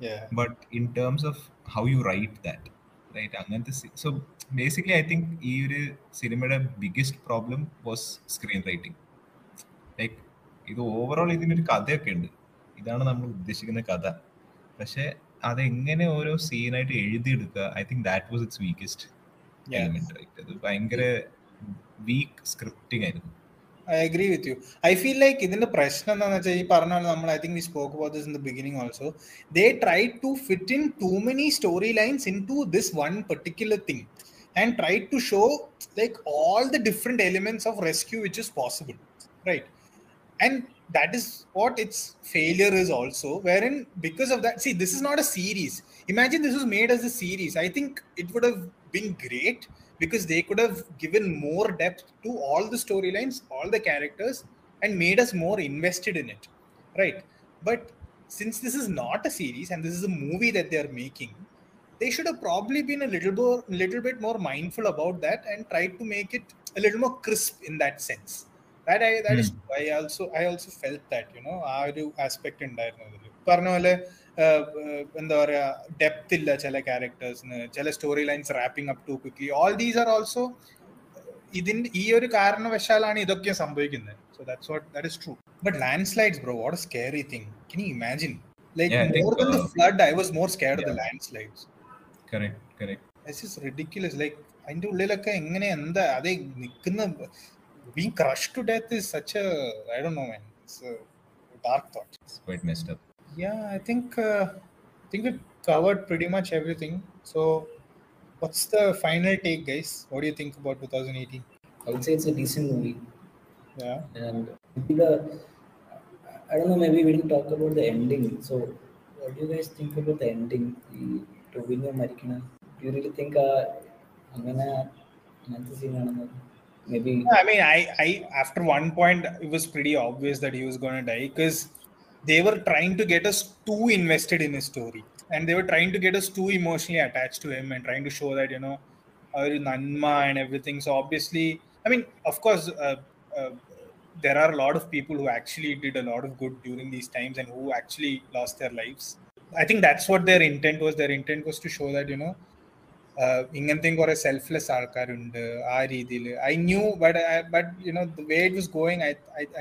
Yeah, but in terms of how you right that right അങ്ങനത്തെ so basically I think ഈ ഒരു സിനിമയുടെ biggest problem was screen writing like ഇത് ഓവറോൾ ഇതിനൊരു കഥയൊക്കെ ഉണ്ട്. ഇതാണ് നമ്മൾ ഉദ്ദേശിക്കുന്ന കഥ. പക്ഷെ അതെങ്ങനെ ഓരോ സീനായിട്ട് എഴുതിയെടുക്കുക I think that was it's weakest. Element right അത് ഭയങ്കര വീക്ക് സ്ക്രിപ്റ്റിംഗ് ആയിരുന്നു. I agree with you I feel like ഇതിന്റെ പ്രശ്നം എന്താണെന്ന് വെച്ചാൽ ഈ പറഞ്ഞ പോലെ നമ്മൾ I think we spoke about this in the beginning also they try to fit in too many story lines into this one particular thing and tried to show like all the different elements of rescue which is possible right? And that is what its failure is also wherein because of that see this is not a series. Imagine this was made as a series. I think it would have been great because they could have given more depth to all the storylines all the characters and made us more invested in it right? But since this is not a series and this is a movie that they are making they should have probably been a little more little bit more mindful about that and tried to make it a little more crisp in that sense that I that is I also I also felt that you know ആ ഒരു aspect ഉണ്ടായിരുന്നു അതിൽ പറഞ്ഞ പോലെ ആഹ്, ആഹ്, എന്താ പറയാ depth ഇല്ല ചില ക്യാരക്ടേഴ്സിന് ചില story lines wrapping up to quickly all these are also ഇതിന്റെ ഈ ഒരു കാരണവശാലാണ് ഇതൊക്കെ സംഭവിക്കുന്നത് so that's what that is true but land slides bro what A scary thing can you imagine like Yeah, I think, more than the uh, flood I was more scared of the yeah. Land slides ridiculous like അതിന്റെ ഉള്ളിലൊക്കെ എങ്ങനെ എന്താ അതെ നിൽക്കുന്ന being crush to death is such I Dr know man it's dark thought quite messed up Yeah, I think uh, I think we've covered pretty much everything. So, what's the final take, guys? What do you think about 2018? I would say it's a decent movie. Yeah, And maybe the I don't know, maybe we didn't talk about the ending. So what do you guys think about the ending? The Tovino Marikina? Do you really think uh അങ്ങനെ അങ്ങനത്തെ scene ആണെന്ന് maybe I mean, I, I after one point, it was pretty obvious that he was going to die because they were trying to get us too invested in his story, and they were trying to get us too emotionally attached to him and trying to show that you know, our nanma and everything. So obviously, I mean, of course, uh, uh, there are a lot of people who actually did a lot of good during these times and who actually lost their lives. I think that's what their intent was. Their intent was to show that you know ഇങ്ങനത്തെയും കുറെ selfless ആൾക്കാരുണ്ട് ആ രീതിയിൽ I knew but but you know the way it was going I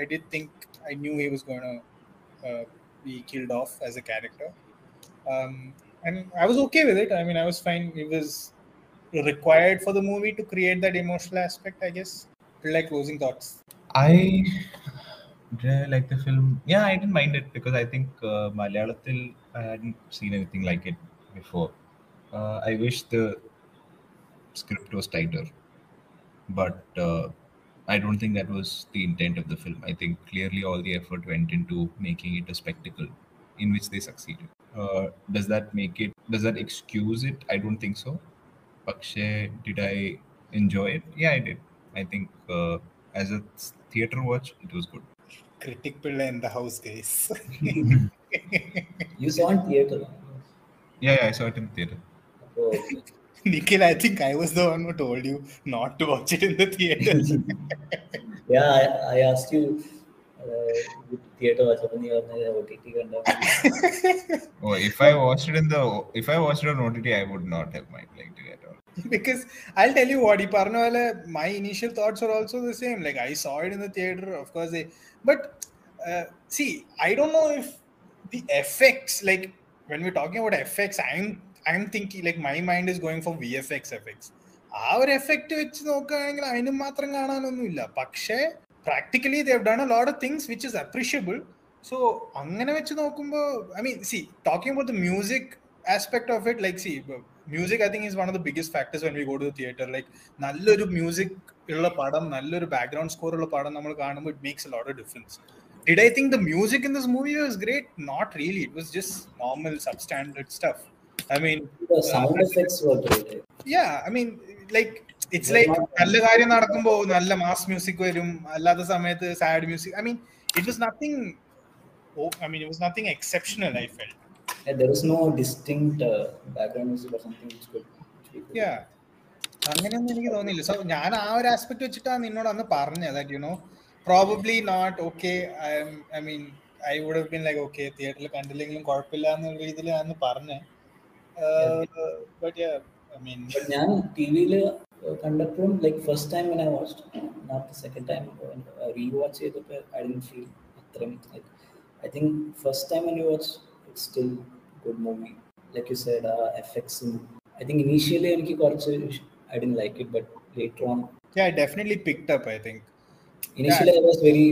I did think I new he was going B killed of as A character and I was okay with it. I mean, I was fine. It was required for the movie to create that emotional aspect, I guess. Like closing thoughts. I Did I like the film? Yeah, I didn't mind it because I think uh, Malayalathil I hadn't seen anything like it before. Uh, I wish the script was tighter, but uh, I don't think that was the intent of the film. I think clearly all the effort went into making it a spectacle, in which they succeeded. Uh, does that make it? Does that excuse it? I don't think so. Pakshe, did I enjoy it? Yeah, I did. I think uh, as a theater watch, it was good. Critic Pillai in the house, guys. you saw in theater. Yeah, yeah, I saw it in theater. Oh. Nikhil, I think I was the one who told you not to watch it in the theater. yeah, I, I, asked you uh, theater watch up in the OTT. oh, if I watched it in the if I watched it on OTT, I would not have my liked it at all. because I'll tell you what, Iparnawala, my initial thoughts are also the same. Like I saw it in the theater, of course. They, but uh, see, I don't know if the effects, like when we're talking about effects, I'm I'm thinking like my mind is going for VFX effects. ആ ഒരു effect വെച്ച് നോക്കുകയാണെങ്കിൽ അതിനും മാത്രം കാണാനൊന്നുമില്ല. പക്ഷേ practically they've done a lot of things which is appreciable so അങ്ങനെ വെച്ച് നോക്കുമ്പോൾ I mean see talking about the music aspect of it like see music I think is one of the biggest factors when we go to theatre like നല്ലൊരു music ഉള്ള പടം നല്ലൊരു background score ഉള്ള പടം നമ്മൾ കാണുമ്പോൾ it makes lot of difference Did I think the music in this movie was great? Not really. It was just normal, substandard stuff. I mean, The sound effects were great. yeah, I mean, like it's They're like not- നല്ല കാര്യം നടക്കുമ്പോൾ നല്ല mass music വരും അല്ലാത്ത സമയത്ത് sad music I mean it was nothing I mean it was nothing exceptional I felt Yeah, there was no distinct uh, background music or something which could. Which we could യാ അങ്ങനെയൊന്നും എനിക്ക് തോന്നിയില്ല so ഞാൻ ആ ഒരു aspect വെച്ചിട്ടാണ് നിന്നോട് അന്ന് പറഞ്ഞത് that you no probably not okay I mean I would have been like okay തിയേറ്ററിൽ കണ്ടില്ലെങ്കിലും കുഴപ്പമില്ല എന്നുള്ള രീതിയിൽ അന്ന് പറഞ്ഞേ ബട്ട് ഐ മീൻ But ഞാൻ ടി വിയിൽ കണ്ടപ്പോഴും like first time when I watched not the second time rewatch ചെയ്തപ്പോൾ ഐ ഡി ഫീൽ അത്രയും like I think first time when you watch it's still good movie like you said uh, എഫക്ട്സും I think initially എനിക്ക് കുറച്ച് I D like it but later on yeah I definitely picked up I think I was very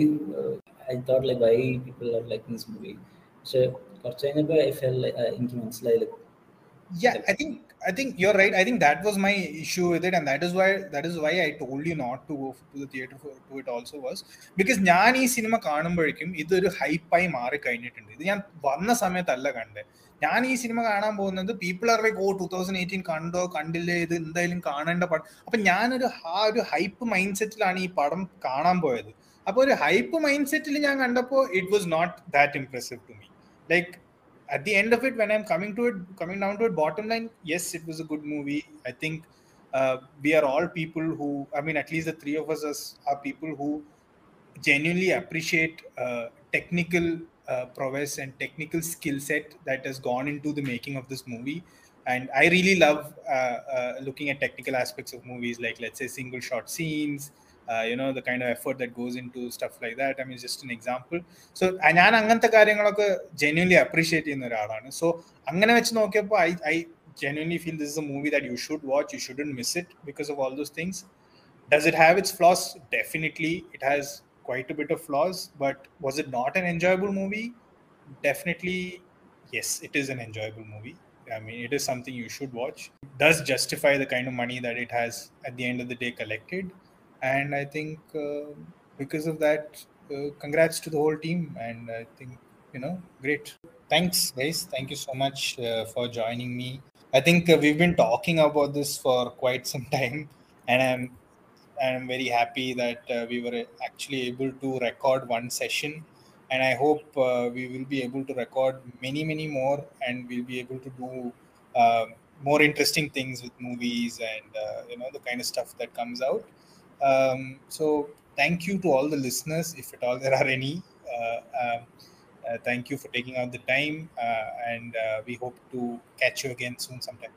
I thought I why people are like this movie പക്ഷെ കുറച്ച് കഴിഞ്ഞപ്പോൾ I fell എനിക്ക് മനസ്സിലായില്ല yeah i think i think you're right i think that was my issue with it and that is why that is why i told you not to go to the theater for to it also was because ഞാൻ ഈ cinema കാണുമ്പോഴേക്കും ഇതൊരു ഹൈപ്പായി മാറി കഴിഞ്ഞിട്ടുണ്ട് ഇത് ഞാൻ വന്ന സമയത്തല്ല കണ്ടത് ഞാൻ ഈ സിനിമ കാണാൻ പോകുന്നത് people are like oh two thousand eighteen കണ്ടോ? കണ്ടില്ലേ? ഇത് എന്തായാലും കാണേണ്ട പടം അപ്പൊ ഞാനൊരു ആ ഒരു ഹൈപ്പ് മൈൻഡ് സെറ്റിലാണ് ഈ പടം കാണാൻ പോയത്. അപ്പൊ ഒരു ഹൈപ്പ് മൈൻഡ് സെറ്റിൽ ഞാൻ കണ്ടപ്പോ it was not that impressive to me like at the end of it when I am coming to it coming down to it bottom line yes it was a good movie I think we are all people who I mean at least the three of us are people who genuinely appreciate technical uh, technical uh, prowess and technical skill set that has gone into the making of this movie. And I really love uh, uh, looking at technical aspects of movies, like let's say single shot scenes, uh, you know, the kind of effort that goes into stuff like that. I mean, just an example. So ഞാൻ അങ്ങനത്തെ കാര്യങ്ങളൊക്കെ genuinely appreciate ചെയ്യുന്ന ഒരാളാണ് so അങ്ങനെ വെച്ച് നോക്കിയപ്പോൾ I I genuinely feel this is A movie that you should watch U shouldn't miss it because of all those things does it have its flows definitely it has quite a bit of flaws but was it not an enjoyable movie? Definitely yes it is an enjoyable movie. I mean it is something you should watch. It does justify the kind of money that it has at the end of the day collected. And i think uh, because of that uh, congrats to the whole team. And i think you know great. Thanks guys. Thank you so much uh, for joining me. I think uh, we've been talking about this for quite some time. And i'm and i'm very happy that uh, we were actually able to record one session. And i hope uh, we will be able to record many many more and we'll be able to do uh, more interesting things with movies and uh, you know the kind of stuff that comes out. Um, so thank you to all the listeners if at all there are any. Uh, um, uh, thank you for taking out the time and we hope to catch you again soon sometime